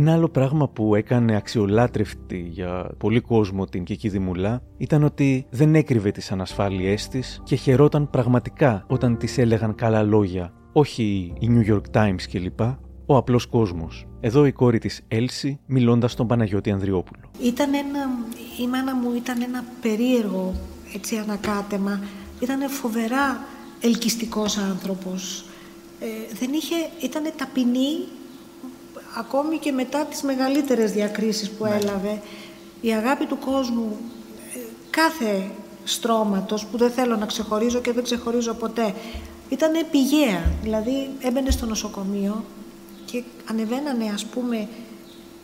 Ένα άλλο πράγμα που έκανε αξιολάτρευτη για πολύ κόσμο την Κική Δημουλά ήταν ότι δεν έκρυβε τις ανασφάλειές της και χαιρόταν πραγματικά όταν της έλεγαν καλά λόγια, όχι η New York Times κλπ, ο απλός κόσμος. Εδώ η κόρη της Έλση μιλώντας στον Παναγιώτη Ανδριόπουλο.
Ήταν ένα, η μάνα μου ήταν ένα περίεργο έτσι ανακάτεμα ήταν φοβερά ελκυστικός άνθρωπος. Ε, δεν είχε, ήταν ταπεινή ακόμη και μετά τις μεγαλύτερες διακρίσεις που έλαβε. Η αγάπη του κόσμου ε, κάθε στρώματος που δεν θέλω να ξεχωρίζω και δεν ξεχωρίζω ποτέ ήταν πηγαία. Δηλαδή έμπαινε στο νοσοκομείο και ανεβαίνανε ας πούμε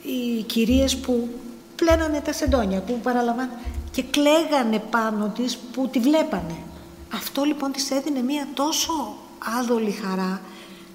οι κυρίες που πλένανε τα σεντόνια, που παραλαμβάνουν και κλαίγανε πάνω της που τη βλέπανε. Αυτό λοιπόν της έδινε μία τόσο άδολη χαρά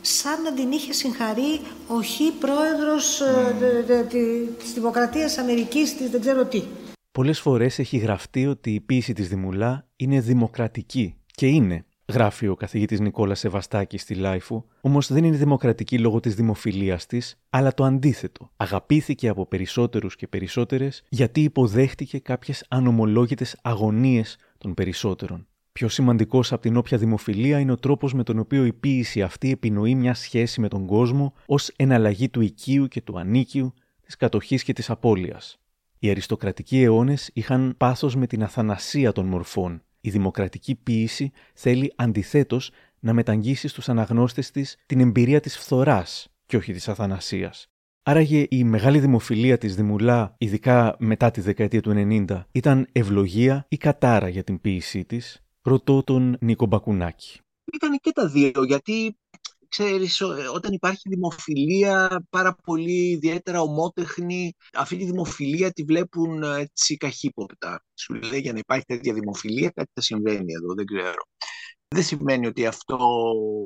σαν να την είχε συγχαρεί ο χι πρόεδρος mm. της Δημοκρατίας Αμερικής της δεν ξέρω τι.
Πολλές φορές έχει γραφτεί ότι η ποίηση της Δημουλά είναι δημοκρατική και είναι. Γράφει ο καθηγητής Νικόλας Σεβαστάκης στη Λάιφου, όμως δεν είναι δημοκρατική λόγω της δημοφιλίας της, αλλά το αντίθετο. Αγαπήθηκε από περισσότερους και περισσότερες γιατί υποδέχτηκε κάποιες ανομολόγητες αγωνίες των περισσότερων. Πιο σημαντικός από την όποια δημοφιλία είναι ο τρόπος με τον οποίο η ποίηση αυτή επινοεί μια σχέση με τον κόσμο ως εναλλαγή του οικείου και του ανίκιου, της κατοχής και της απώλειας. Οι αριστοκρατικοί αιώνες είχαν πάθος με την αθανασία των μορφών. Η δημοκρατική ποίηση θέλει αντιθέτως να μεταγγίσει στους αναγνώστες της την εμπειρία της φθοράς και όχι της αθανασίας. Άραγε η μεγάλη δημοφιλία της Δημουλά, ειδικά μετά τη δεκαετία του 90, ήταν ευλογία ή κατάρα για την ποίησή της, ρωτώ τον Νίκο Μπακουνάκη.
Ήταν και τα δύο, γιατί ξέρεις, όταν υπάρχει δημοφιλία πάρα πολύ ιδιαίτερα ομότεχνη, αυτή τη δημοφιλία τη βλέπουν έτσι καχύποπτα. Σου λέει για να υπάρχει τέτοια δημοφιλία κάτι θα συμβαίνει εδώ, δεν ξέρω. Δεν σημαίνει ότι αυτό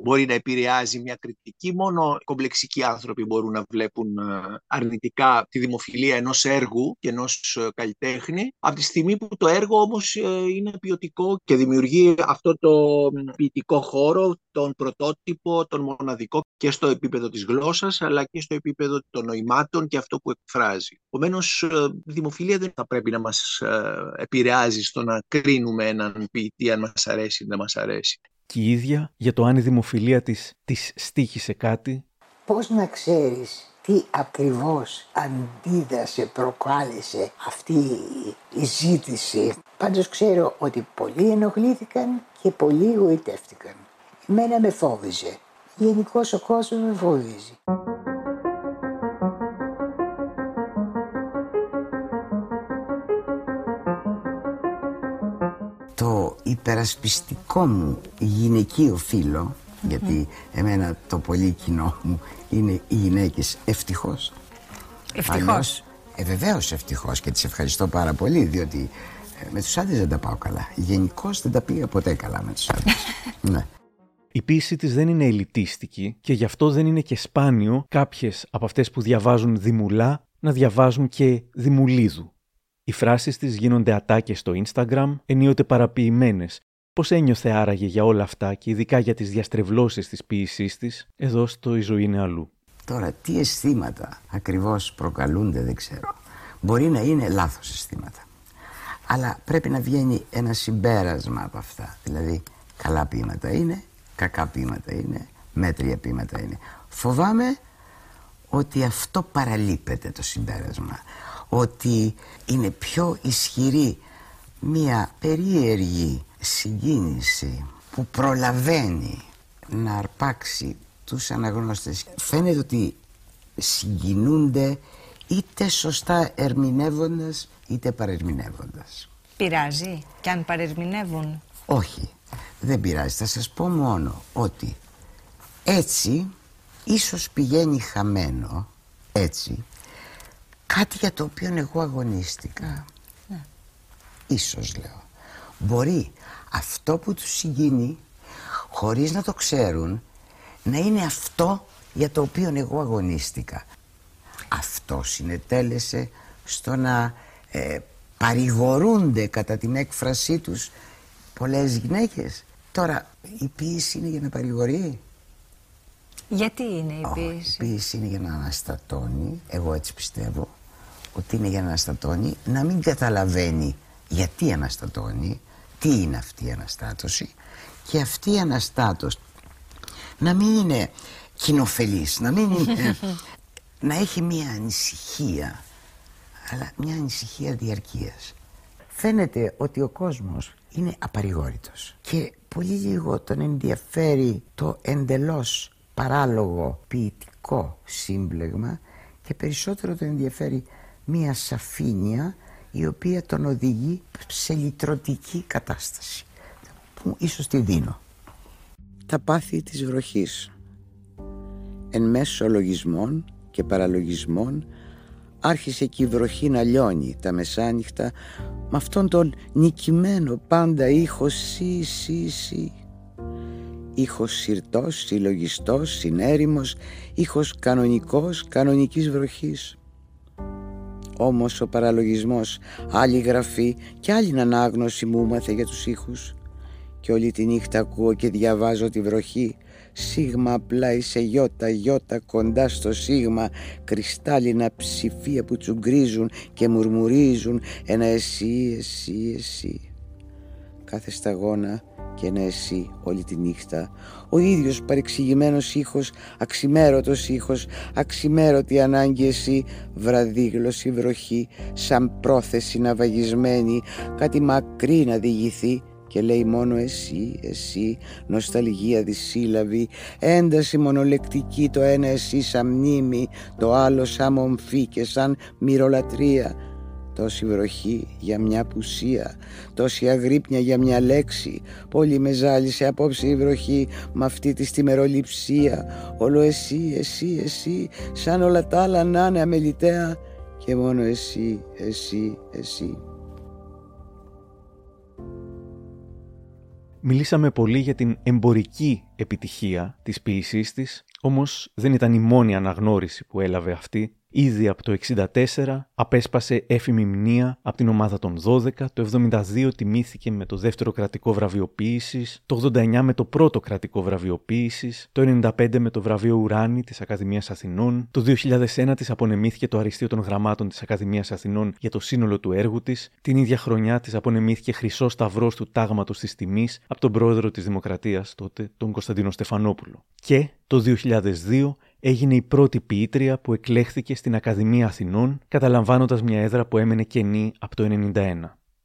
μπορεί να επηρεάζει μια κριτική. Μόνο κομπλεξικοί άνθρωποι μπορούν να βλέπουν ε, αρνητικά τη δημοφιλία ενός έργου και ενός ε, καλλιτέχνη. Από τη στιγμή που το έργο όμως ε, είναι ποιοτικό και δημιουργεί αυτό το ποιητικό χώρο, τον πρωτότυπο, τον μοναδικό και στο επίπεδο της γλώσσας αλλά και στο επίπεδο των νοημάτων και αυτό που εκφράζει. Επομένως, η δημοφιλία δεν θα πρέπει να μας επηρεάζει στο να κρίνουμε έναν ποιητή αν μας αρέσει ή δεν μας αρέσει
και η ίδια για το αν η δημοφιλία της της στήχησε κάτι.
Πώς να ξέρεις τι ακριβώς αντίδρασε, προκάλεσε αυτή η ζήτηση; Πάντως ξέρω ότι πολλοί ενοχλήθηκαν και πολλοί γοητεύτηκαν. Εμένα με φόβιζε. Γενικώς ο κόσμος με φοβίζει. Υπερασπιστικό μου γυναικείο φίλο, γιατί εμένα το πολύ κοινό μου είναι οι γυναίκες ευτυχώς.
Ευτυχώς.
ε, Βεβαίως ευτυχώς και τις ευχαριστώ πάρα πολύ, διότι ε, με τους άντρες δεν τα πάω καλά. Γενικώς δεν τα πήγα ποτέ καλά με τους άντρες. *laughs* ναι.
Η πίση της δεν είναι ελιτίστικη και γι' αυτό δεν είναι και σπάνιο κάποιες από αυτές που διαβάζουν δημουλά να διαβάζουν και δημουλίδου. Οι φράσεις της γίνονται ατάκες στο Instagram, ενίοτε παραποιημένες. Πώς ένιωθε άραγε για όλα αυτά και ειδικά για τις διαστρεβλώσεις της ποιησής της, εδώ στο «Η ζωή είναι αλλού».
Τώρα, τι αισθήματα ακριβώς προκαλούνται δεν ξέρω. Μπορεί να είναι λάθος αισθήματα. Αλλά πρέπει να βγαίνει ένα συμπέρασμα από αυτά. Δηλαδή, καλά ποίηματα είναι, κακά ποίηματα είναι, μέτρια ποίηματα είναι. Φοβάμαι ότι αυτό παραλείπεται το συμπέρασμα ότι είναι πιο ισχυρή μία περίεργη συγκίνηση που προλαβαίνει να αρπάξει τους αναγνώστες. Φαίνεται ότι συγκινούνται είτε σωστά ερμηνεύοντας είτε παρερμηνεύοντας.
Πειράζει; Και αν παρερμηνεύουν;
Όχι, δεν πειράζει. Θα σας πω μόνο ότι έτσι ίσως πηγαίνει χαμένο έτσι κάτι για το οποίο εγώ αγωνίστηκα. Ναι. Ίσως λέω. Μπορεί αυτό που τους συγκίνει, χωρίς να το ξέρουν, να είναι αυτό για το οποίο εγώ αγωνίστηκα. Αυτό συνετέλεσε στο να ε, παρηγορούνται κατά την έκφρασή τους πολλές γυναίκες. Τώρα, η ποίηση είναι για να παρηγορεί.
Γιατί είναι η ποίηση;
η ποίηση είναι για να αναστατώνει, εγώ έτσι πιστεύω, ότι είναι για να αναστατώνει, να μην καταλαβαίνει γιατί αναστατώνει, τι είναι αυτή η αναστάτωση και αυτή η αναστάτωση να μην είναι κοινοφελής, να μην είναι, *laughs* να έχει μια ανησυχία, αλλά μια ανησυχία διαρκείας. Φαίνεται ότι ο κόσμος είναι απαρηγόρητος και πολύ λίγο τον ενδιαφέρει το εντελώς παράλογο ποιητικό σύμπλεγμα και περισσότερο τον ενδιαφέρει μία σαφήνεια η οποία τον οδηγεί σε λυτρωτική κατάσταση που ίσως τη δίνω. Τα πάθη της βροχής εν μέσω λογισμών και παραλογισμών άρχισε και η βροχή να λιώνει τα μεσάνυχτα με αυτόν τον νικημένο πάντα ήχο σι σι σι ήχος συρτός, συλλογιστός, συνέρημος, ήχος κανονικός, κανονικής βροχής. Όμως ο παραλογισμός άλλη γραφή και άλλη ανάγνωση μου έμαθε για τους ήχους. Και όλη τη νύχτα ακούω και διαβάζω τη βροχή. Σίγμα απλά είσαι γιώτα γιώτα κοντά στο σίγμα. Κρυστάλλινα ψηφία που τσουγκρίζουν και μουρμουρίζουν. Ένα εσύ εσύ εσύ. Κάθε σταγόνα και να εσύ όλη τη νύχτα ο ίδιος παρεξηγημένος ήχος αξιμέρωτος ήχος αξιμέρωτη ανάγκη εσύ βραδίγλωση βροχή σαν πρόθεση να βαγισμένη κάτι μακρύ να διηγηθεί και λέει μόνο εσύ, εσύ, νοσταλγία δυσύλλαβη, ένταση μονολεκτική το ένα εσύ σαν μνήμη, το άλλο σαν μομφή και σαν μυρολατρεία. Τόση βροχή για μια πουσία, τόση αγρύπνια για μια λέξη. Πολύ με ζάλισε απόψε η βροχή με αυτή της στιμεροληψία. Όλο εσύ, εσύ, εσύ, σαν όλα τα άλλα να είναι αμεληταία και μόνο εσύ, εσύ, εσύ.
Μιλήσαμε πολύ για την εμπορική επιτυχία της ποίησής της, όμως δεν ήταν η μόνη αναγνώριση που έλαβε αυτή Ήδη από το 64 απέσπασε έφημη μνήα από την ομάδα των 12, το 72 τιμήθηκε με το δεύτερο κρατικό βραβείο ποίησης, το 89 με το πρώτο κρατικό βραβείο ποίησης, το 95 με το βραβείο Ουράνη της Ακαδημίας Αθηνών, το 2001 της απονεμήθηκε το αριστείο των γραμμάτων της Ακαδημίας Αθηνών για το σύνολο του έργου της, την ίδια χρονιά της απονεμήθηκε χρυσό σταυρός του τάγματος της τιμής από τον πρόεδρο της Δημοκρατίας τότε, τον Κωνσταντίνο Στεφανόπουλο. Και το 2002 έγινε η πρώτη ποιήτρια που εκλέχθηκε στην Ακαδημία Αθηνών, καταλαμβάνοντας μια έδρα που έμενε κενή από το 1991.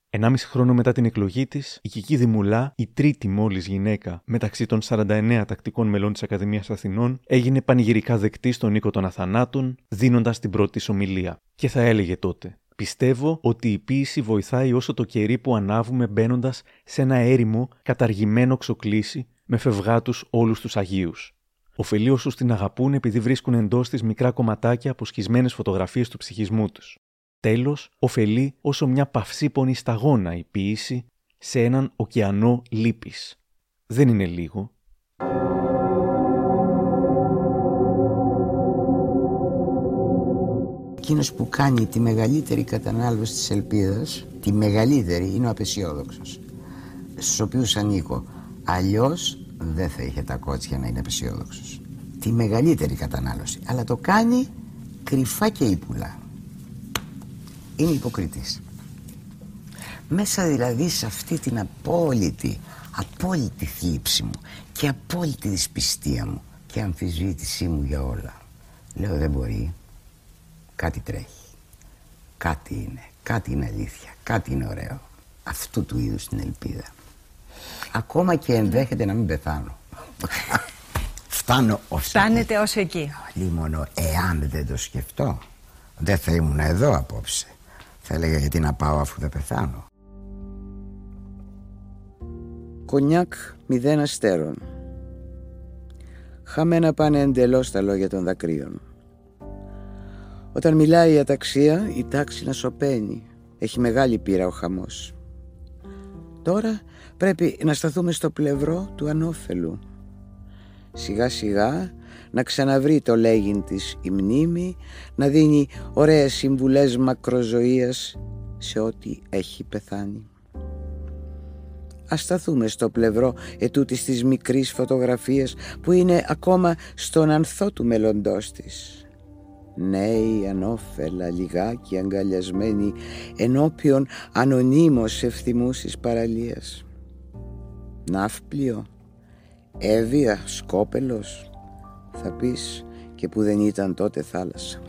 Ενάμιση χρόνο μετά την εκλογή της, η Κική Δημουλά, η τρίτη μόλις γυναίκα μεταξύ των 49 τακτικών μελών της Ακαδημίας Αθηνών, έγινε πανηγυρικά δεκτή στον οίκο των Αθανάτων, δίνοντας την πρώτη της ομιλία. Και θα έλεγε τότε: Πιστεύω ότι η ποίηση βοηθάει όσο το κερί που ανάβουμε μπαίνοντας σε ένα έρημο καταργημένο ξοκλήσι με φευγάτου όλους τους Αγίους. Οφελεί όσους την αγαπούν επειδή βρίσκουν εντός της μικρά κομματάκια από σχισμένε φωτογραφίες του ψυχισμού τους. Τέλος, ωφελεί όσο μια παυσίπονη σταγόνα η ποίηση σε έναν ωκεανό λύπης. Δεν είναι λίγο.
Εκείνος που κάνει τη μεγαλύτερη κατανάλωση της ελπίδας, τη μεγαλύτερη είναι ο απεσιόδοξος, στους οποίους ανήκω. Αλλιώς δεν θα είχε τα κότσια να είναι απεσιόδοξος. Τη μεγαλύτερη κατανάλωση. Αλλά το κάνει κρυφά και ύπουλα. Είναι υποκριτής. Μέσα δηλαδή σε αυτή την απόλυτη, απόλυτη θλίψη μου και απόλυτη δυσπιστία μου και αμφισβήτησή μου για όλα. Λέω δεν μπορεί. Κάτι τρέχει. Κάτι είναι. Κάτι είναι αλήθεια. Κάτι είναι ωραίο. Αυτού του είδους την ελπίδα. Ακόμα και ενδέχεται να μην πεθάνω. Φτάνω ως
Φτάνετε ως εκεί.
Λίμωνο, εάν δεν το σκεφτώ, δεν θα ήμουν εδώ απόψε. Θα έλεγα γιατί να πάω αφού δεν πεθάνω.
Κονιάκ μηδέν αστέρων. Χαμένα πάνε εντελώς τα λόγια των δακρύων. Όταν μιλάει η αταξία, η τάξη να σωπαίνει. Έχει μεγάλη πείρα ο χαμός. Τώρα πρέπει να σταθούμε στο πλευρό του ανώφελου. Σιγά σιγά να ξαναβρει το λέγειν της η μνήμη, να δίνει ωραίες συμβουλές μακροζωίας σε ό,τι έχει πεθάνει. Ας σταθούμε στο πλευρό ετούτης της μικρής φωτογραφίας που είναι ακόμα στον ανθό του μέλλοντός της. Νέοι ανώφελα λιγάκι αγκαλιασμένοι ενώπιον ανωνύμως ευθυμούσης παραλίας ναύπλιο, έβια, σκόπελος, θα πεις και που δεν ήταν τότε θάλασσα.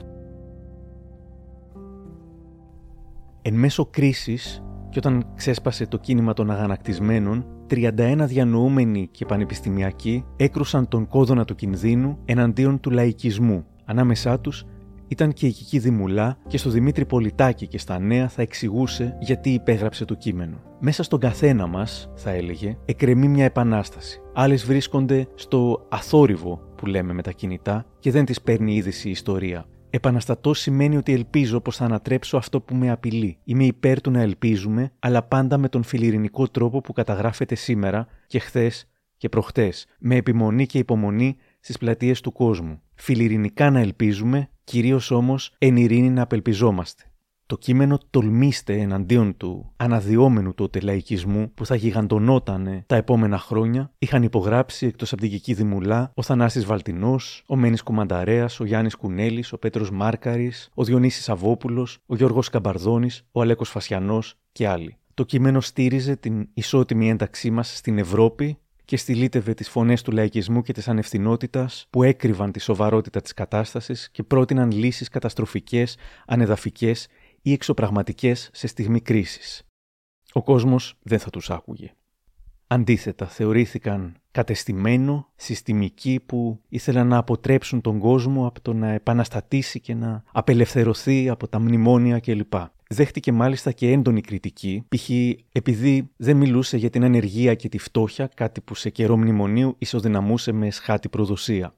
Εν μέσω κρίσης και όταν ξέσπασε το κίνημα των αγανακτισμένων, 31 διανοούμενοι και πανεπιστημιακοί έκρουσαν τον κόδωνα του κινδύνου εναντίον του λαϊκισμού. Ανάμεσά τους ήταν και η Κική Δημουλά και στο Δημήτρη Πολιτάκη και στα νέα θα εξηγούσε γιατί υπέγραψε το κείμενο. Μέσα στον καθένα μας, θα έλεγε, εκρεμεί μια επανάσταση. Άλλες βρίσκονται στο αθόρυβο που λέμε με τα κινητά και δεν τις παίρνει είδηση η ιστορία. Επαναστατώ σημαίνει ότι ελπίζω πως θα ανατρέψω αυτό που με απειλεί. Είμαι υπέρ του να ελπίζουμε, αλλά πάντα με τον φιλιρινικό τρόπο που καταγράφεται σήμερα και χθες και προχτές, με επιμονή και υπομονή στις πλατείες του κόσμου. Φιλιρινικά να ελπίζουμε, κυρίως όμως εν ειρήνη να απελπιζόμαστε. Το κείμενο τολμήστε εναντίον του αναδυόμενου τότε λαϊκισμού που θα γιγαντωνόταν τα επόμενα χρόνια είχαν υπογράψει εκτός από την Κική Δημουλά ο Θανάσης Βαλτινός, ο Μένης Κουμανταρέας, ο Γιάννης Κουνέλης, ο Πέτρος Μάρκαρης, ο Διονύσης Αβόπουλος, ο Γιώργος Καμπαρδόνης, ο Αλέκος Φασιανός και άλλοι. Το κείμενο στήριζε την ισότιμη ένταξή μας στην Ευρώπη και στυλίτευε τις φωνές του λαϊκισμού και της ανευθυνότητας που έκρυβαν τη σοβαρότητα της κατάστασης και πρότειναν λύσεις καταστροφικές, ανεδαφικές ή εξωπραγματικές σε στιγμή κρίσης. Ο κόσμος δεν θα τους άκουγε. Αντίθετα, θεωρήθηκαν κατεστημένο, συστημικοί που ήθελαν να αποτρέψουν τον κόσμο από το να επαναστατήσει και να απελευθερωθεί από τα μνημόνια κλπ. Δέχτηκε μάλιστα και έντονη κριτική, π.χ. επειδή δεν μιλούσε για την ανεργία και τη φτώχεια, κάτι που σε καιρό μνημονίου ισοδυναμούσε με εσχάτη προδοσία.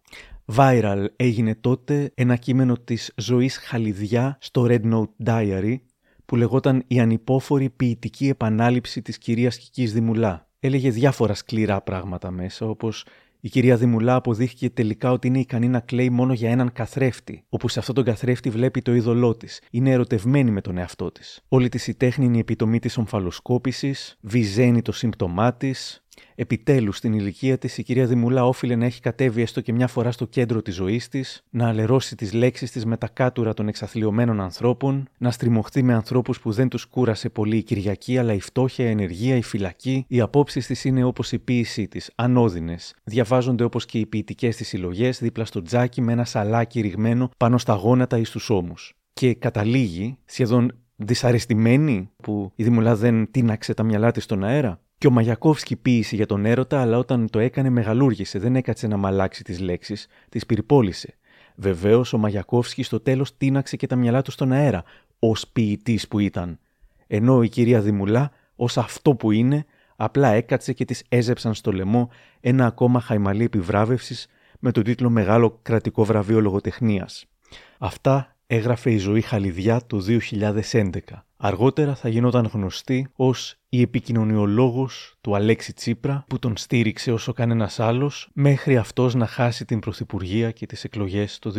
Viral έγινε τότε ένα κείμενο της ζωής Χαλιδιά στο Red Note Diary, που λεγόταν «Η ανυπόφορη ποιητική επανάληψη της κυρίας Κικής Δημουλά». Έλεγε διάφορα σκληρά πράγματα μέσα, όπως η κυρία Δημουλά αποδείχθηκε τελικά ότι είναι ικανή να κλαίει μόνο για έναν καθρέφτη, όπου σε αυτόν τον καθρέφτη βλέπει το είδωλό της. Είναι ερωτευμένη με τον εαυτό της. Όλη της η τέχνη είναι η επιτομή της ομφαλοσκόπησης, βυζένει το σύμπτωμά της, Επιτέλους, στην ηλικία της, η κυρία Δημουλά όφιλε να έχει κατέβει έστω και μια φορά στο κέντρο της ζωής της, να αλερώσει τις λέξεις της με τα κάτουρα των εξαθλειωμένων ανθρώπων, να στριμωχθεί με ανθρώπους που δεν τους κούρασε πολύ η Κυριακή, αλλά η φτώχεια, η ενεργεία, η φυλακή. Οι απόψεις της είναι όπως η ποίησή της, ανώδυνες. Διαβάζονται όπως και οι ποιητικές της συλλογές δίπλα στο τζάκι με ένα σαλάκι ρηγμένο πάνω στα γόνατα ή στους ώμους. Και καταλήγει, σχεδόν δυσαρεστημένη που η Δημουλά δεν τίναξε τα μυαλά της στον αέρα, και ο Μαγιακόφσκι ποίησε για τον έρωτα, αλλά όταν το έκανε μεγαλούργησε, δεν έκατσε να μαλάξει τις λέξεις, τις πυρπόλησε. Βεβαίως, ο Μαγιακόφσκι στο τέλος τίναξε και τα μυαλά του στον αέρα, ως ποιητής που ήταν. Ενώ η κυρία Δημουλά, ως αυτό που είναι, απλά έκατσε και τη έζεψαν στο λαιμό ένα ακόμα χαϊμαλή επιβράβευσης με τον τίτλο Μεγάλο Κρατικό Βραβείο Λογοτεχνίας. Αυτά έγραφε η ζωή Χαλιδιά το 2011. Αργότερα θα γινόταν γνωστή ως η επικοινωνιολόγος του Αλέξη Τσίπρα που τον στήριξε όσο κανένας άλλος μέχρι αυτός να χάσει την Πρωθυπουργία και τις εκλογές το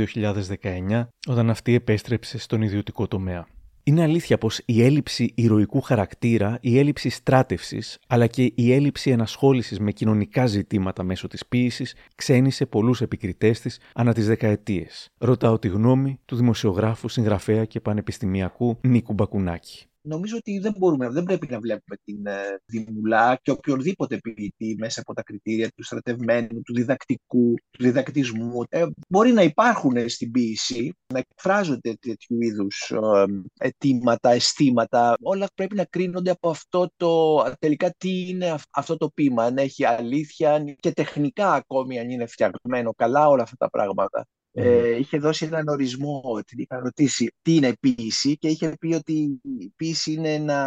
2019 όταν αυτή επέστρεψε στον ιδιωτικό τομέα. Είναι αλήθεια πως η έλλειψη ηρωικού χαρακτήρα, η έλλειψη στράτευσης, αλλά και η έλλειψη ενασχόλησης με κοινωνικά ζητήματα μέσω της ποίησης ξένησε πολλούς επικριτές της ανά τις δεκαετίες. Ρωτάω τη γνώμη του δημοσιογράφου, συγγραφέα και πανεπιστημιακού Νίκου Μπακουνάκη
νομίζω ότι δεν μπορούμε, δεν πρέπει να βλέπουμε την ε, Δημουλά και οποιονδήποτε ποιητή μέσα από τα κριτήρια του στρατευμένου, του διδακτικού, του διδακτισμού. Ε, μπορεί να υπάρχουν στην ποίηση, να εκφράζονται τέτοιου είδους ε, αιτήματα, αισθήματα. Όλα πρέπει να κρίνονται από αυτό το τελικά τι είναι αυτό το ποίημα. Αν έχει αλήθεια και τεχνικά ακόμη αν είναι φτιαγμένο καλά όλα αυτά τα πράγματα ε, είχε δώσει έναν ορισμό, την είχα ρωτήσει τι είναι ποίηση και είχε πει ότι η ποίηση είναι να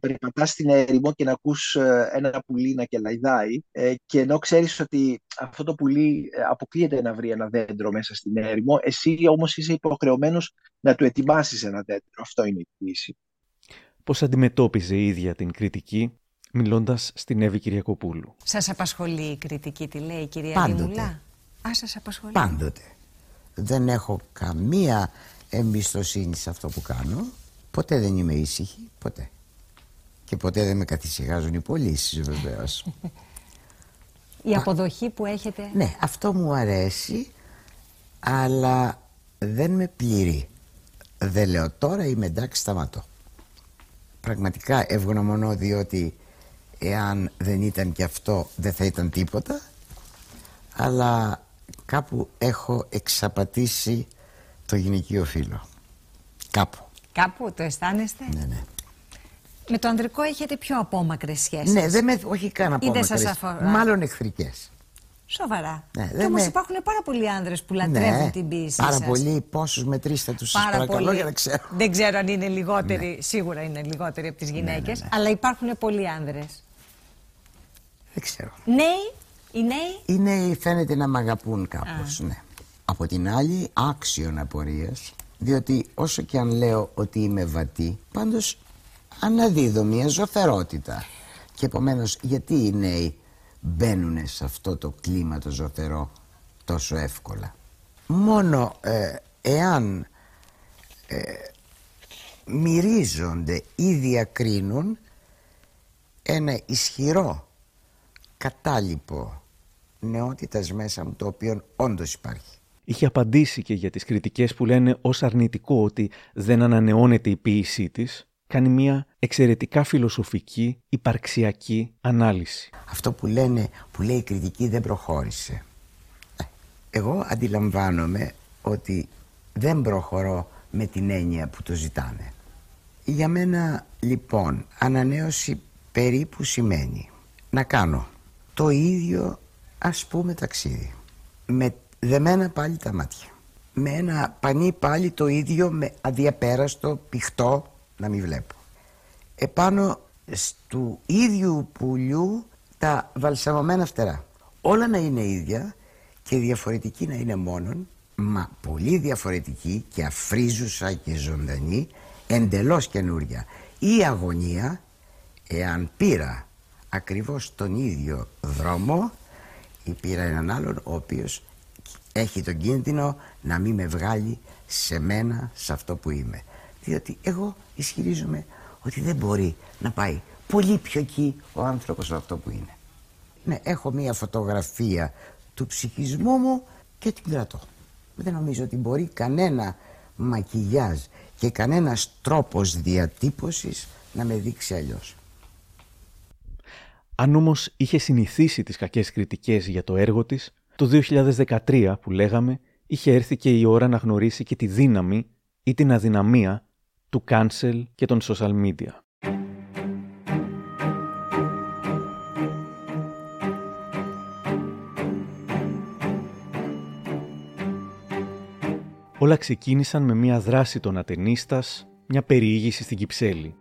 περπατάς στην έρημο και να ακούς ε, ένα πουλί να κελαϊδάει ε, και ενώ ξέρεις ότι αυτό το πουλί ε, αποκλείεται να βρει ένα δέντρο μέσα στην έρημο, εσύ όμως είσαι υποχρεωμένος να του ετοιμάσεις ένα δέντρο. Αυτό είναι η ποίηση.
Πώς αντιμετώπιζε η ίδια την κριτική μιλώντας στην Εύη Κυριακοπούλου;
Σας απασχολεί η κριτική, τι λέει η κυρία
Πάντοτε.
Α, σας απασχολεί.
Πάντοτε δεν έχω καμία εμπιστοσύνη σε αυτό που κάνω. Ποτέ δεν είμαι ήσυχη ποτέ. Και ποτέ δεν με καθησυχάζουν οι πωλήσεις βεβαίως.
Η αποδοχή που έχετε
Ναι, αυτό μου αρέσει αλλά δεν με πληρεί. Δεν λέω τώρα είμαι εντάξει σταματώ. Πραγματικά ευγνωμονώ διότι εάν δεν ήταν και αυτό δεν θα ήταν τίποτα. Αλλά κάπου έχω εξαπατήσει το γυναικείο φύλλο. Κάπου.
Κάπου το αισθάνεστε;
Ναι, ναι.
Με το ανδρικό έχετε πιο απόμακρες σχέσεις.
Ναι, δεν με, όχι καν
Ή
απόμακρες.
δεν σας αφορά;
Μάλλον εχθρικές.
Σοβαρά.
Ναι,
και
δεν
όμως
με-
υπάρχουν πάρα πολλοί άνδρες που λατρεύουν
Ναι,
την ποίηση
πάρα
σας.
πολύ. Πόσους μετρήστε τους σας
Πάρα
παρακαλώ
πολύ.
για να ξέρω.
Δεν ξέρω αν είναι λιγότεροι, σίγουρα είναι λιγότεροι από τις γυναίκες,
ναι.
αλλά υπάρχουν πολλοί άνδρες.
Δεν ξέρω.
Νέοι, οι νέοι,
Οι νέοι φαίνεται να μ' αγαπούν κάπως, ναι. Από την άλλη, άξιον απορίας, διότι όσο και αν λέω ότι είμαι βατή, πάντως αναδίδω μια ζωφερότητα. Και επομένως, γιατί οι νέοι μπαίνουν σε αυτό το κλίμα το ζωφερό τόσο εύκολα; Μόνο ε, εάν ε, μυρίζονται ή διακρίνουν ένα ισχυρό κατάλοιπο νεότητας μέσα μου το οποίο όντως υπάρχει.
Είχε απαντήσει και για τις κριτικές που λένε ως αρνητικό ότι δεν ανανεώνεται η ποίησή της κάνει μια εξαιρετικά φιλοσοφική, υπαρξιακή ανάλυση.
Αυτό που λένε, που λέει η κριτική δεν προχώρησε. Ε, εγώ αντιλαμβάνομαι ότι δεν προχωρώ με την έννοια που το ζητάνε. Για μένα λοιπόν ανανέωση περίπου σημαίνει να κάνω το ίδιο ας πούμε ταξίδι. Με δεμένα πάλι τα μάτια. Με ένα πανί πάλι το ίδιο με αδιαπέραστο πηχτό να μην βλέπω. Επάνω του ίδιου πουλιού τα βαλσαμωμένα φτερά. Όλα να είναι ίδια και διαφορετική να είναι μόνον μα πολύ διαφορετική και αφρίζουσα και ζωντανή εντελώς καινούρια. Η αγωνία εάν πήρα ακριβώς τον ίδιο δρόμο ή πήρα έναν άλλον ο οποίος έχει τον κίνδυνο να μην με βγάλει σε μένα σε αυτό που είμαι. Διότι εγώ ισχυρίζομαι ότι δεν μπορεί να πάει πολύ πιο εκεί ο άνθρωπος από αυτό που είναι. Ναι, έχω μία φωτογραφία του ψυχισμού μου και την κρατώ. Δεν νομίζω ότι μπορεί κανένα μακιγιάζ και κανένας τρόπος διατύπωσης να με δείξει αλλιώς.
Αν όμως είχε συνηθίσει τις κακές κριτικές για το έργο της, το 2013 που λέγαμε είχε έρθει και η ώρα να γνωρίσει και τη δύναμη ή την αδυναμία του cancel και των social media. Όλα ξεκίνησαν με μια δράση των Ατενίστας, μια περιήγηση στην Κυψέλη.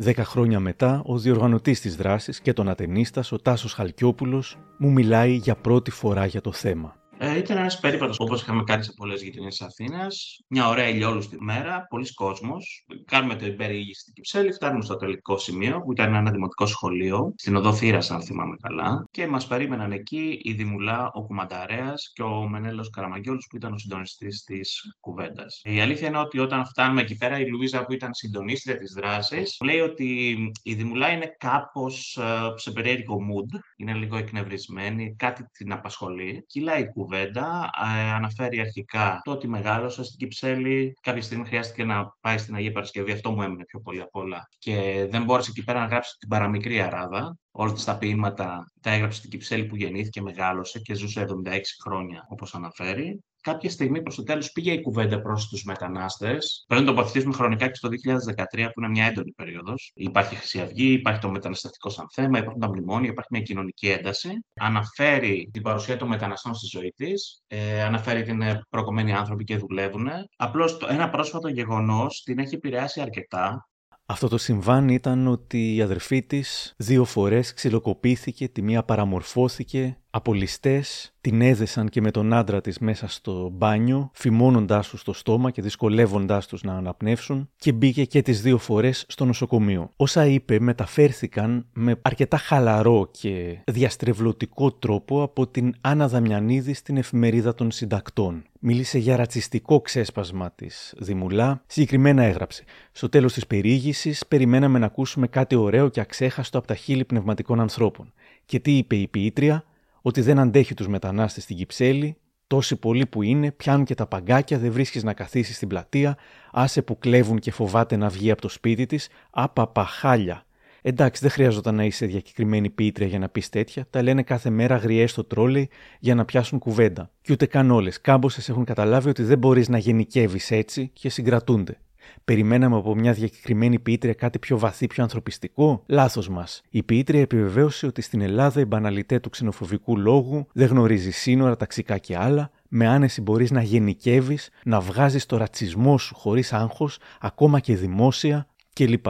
Δέκα χρόνια μετά, ο διοργανωτής της δράσης και τον Ατενίστας, ο Τάσος Χαλκιόπουλος, μου μιλάει για πρώτη φορά για το θέμα.
Ε, ήταν ένας περίπατος όπως είχαμε κάνει σε πολλές γειτονιές της Αθήνας. Μια ωραία ηλιόλουστη μέρα, πολλοί κόσμος. Κάνουμε την περιήγηση στην Κυψέλη, φτάνουμε στο τελικό σημείο που ήταν ένα δημοτικό σχολείο, στην οδό Θήρας, αν θυμάμαι καλά. Και μας περίμεναν εκεί η Δημουλά, ο Κουμανταρέα και ο Μενέλος Καραμαγκιόλου που ήταν ο συντονιστής της κουβέντας. Η αλήθεια είναι ότι όταν φτάνουμε εκεί πέρα, η Λουίζα που ήταν συντονίστρια της δράσης, λέει ότι η Δημουλά είναι κάπως ε, σε περίεργο mood, είναι λίγο εκνευρισμένη, κάτι την απασχολεί. Κυλάει η κουβέντα κουβέντα. Ε, αναφέρει αρχικά το ότι μεγάλωσε στην Κυψέλη. Κάποια στιγμή χρειάστηκε να πάει στην Αγία Παρασκευή. Αυτό μου έμεινε πιο πολύ απ' όλα. Και δεν μπόρεσε εκεί πέρα να γράψει την παραμικρή Αράδα. Όλα τα ποίηματα τα έγραψε στην Κυψέλη που γεννήθηκε, μεγάλωσε και ζούσε 76 χρόνια, όπως αναφέρει κάποια στιγμή προς το τέλος πήγε η κουβέντα προς τους μετανάστες. Πρέπει να τοποθετήσουμε χρονικά και στο 2013, που είναι μια έντονη περίοδος. Υπάρχει Χρυσή Αυγή, υπάρχει το μεταναστευτικό σαν θέμα, υπάρχουν τα μνημόνια, υπάρχει μια κοινωνική ένταση. Αναφέρει την παρουσία των μεταναστών στη ζωή της, ε, αναφέρει ότι είναι προκομμένοι άνθρωποι και δουλεύουν. Απλώς ένα πρόσφατο γεγονός την έχει επηρεάσει αρκετά.
Αυτό το συμβάν ήταν ότι η αδερφή της δύο φορές ξυλοκοπήθηκε, τη μία παραμορφώθηκε, απολυστές την έδεσαν και με τον άντρα της μέσα στο μπάνιο, φημώνοντάς τους στο στόμα και δυσκολεύοντάς τους να αναπνεύσουν και μπήκε και τις δύο φορές στο νοσοκομείο. Όσα είπε μεταφέρθηκαν με αρκετά χαλαρό και διαστρεβλωτικό τρόπο από την Άννα Δαμιανίδη στην εφημερίδα των συντακτών. Μίλησε για ρατσιστικό ξέσπασμα της Δημουλά. Συγκεκριμένα έγραψε. Στο τέλος της περιήγησης, περιμέναμε να ακούσουμε κάτι ωραίο και αξέχαστο από τα χείλη πνευματικών ανθρώπων. Και τι είπε η ποιήτρια, ότι δεν αντέχει τους μετανάστες στην Κυψέλη, τόσοι πολλοί που είναι, πιάνουν και τα παγκάκια, δεν βρίσκεις να καθίσεις στην πλατεία, άσε που κλέβουν και φοβάται να βγει από το σπίτι της, απαπαχάλια. Εντάξει, δεν χρειαζόταν να είσαι διακεκριμένη ποιήτρια για να πεις τέτοια. Τα λένε κάθε μέρα γριές στο τρόλεϊ για να πιάσουν κουβέντα. Και ούτε καν όλες. Κάμποσες έχουν καταλάβει ότι δεν μπορείς να γενικεύεις έτσι και συγκρατούνται. Περιμέναμε από μια διακεκριμένη ποιήτρια κάτι πιο βαθύ, πιο ανθρωπιστικό; Λάθος μας. Η ποιήτρια επιβεβαίωσε ότι στην Ελλάδα η μπαναλιτές του ξενοφοβικού λόγου δεν γνωρίζει σύνορα, ταξικά και άλλα. Με άνεση μπορείς να γενικεύεις, να βγάζεις το ρατσισμό σου χωρίς άγχος, ακόμα και δημόσια κλπ.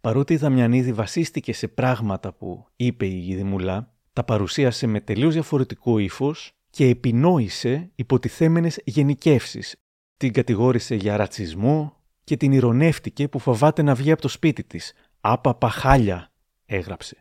Παρότι η Δαμιανίδη βασίστηκε σε πράγματα που είπε η Δημουλά, τα παρουσίασε με τελείως διαφορετικό ύφος και επινόησε υποτιθέμενες γενικεύσεις. Την κατηγόρησε για ρατσισμό, και την ηρωνεύτηκε που φοβάται να βγει από το σπίτι της. «Άπα παχάλια», έγραψε.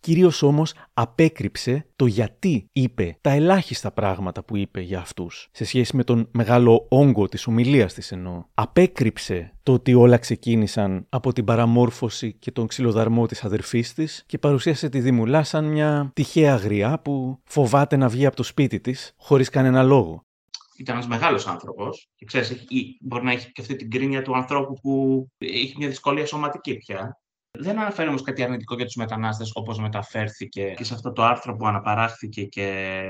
Κυρίως όμως απέκρυψε το γιατί είπε τα ελάχιστα πράγματα που είπε για αυτούς, σε σχέση με τον μεγάλο όγκο της ομιλίας της εννοώ. Απέκρυψε το ότι όλα ξεκίνησαν από την παραμόρφωση και τον ξυλοδαρμό της αδερφής της και παρουσίασε τη Δημουλά σαν μια τυχαία γριά που φοβάται να βγει από το σπίτι της χωρίς κανένα λόγο
ήταν ένας μεγάλος άνθρωπος. Και ξέρεις, μπορεί να έχει και αυτή την κρίνια του ανθρώπου που έχει μια δυσκολία σωματική πια. Δεν αναφέρει όμως κάτι αρνητικό για τους μετανάστες όπως μεταφέρθηκε και σε αυτό το άρθρο που αναπαράχθηκε και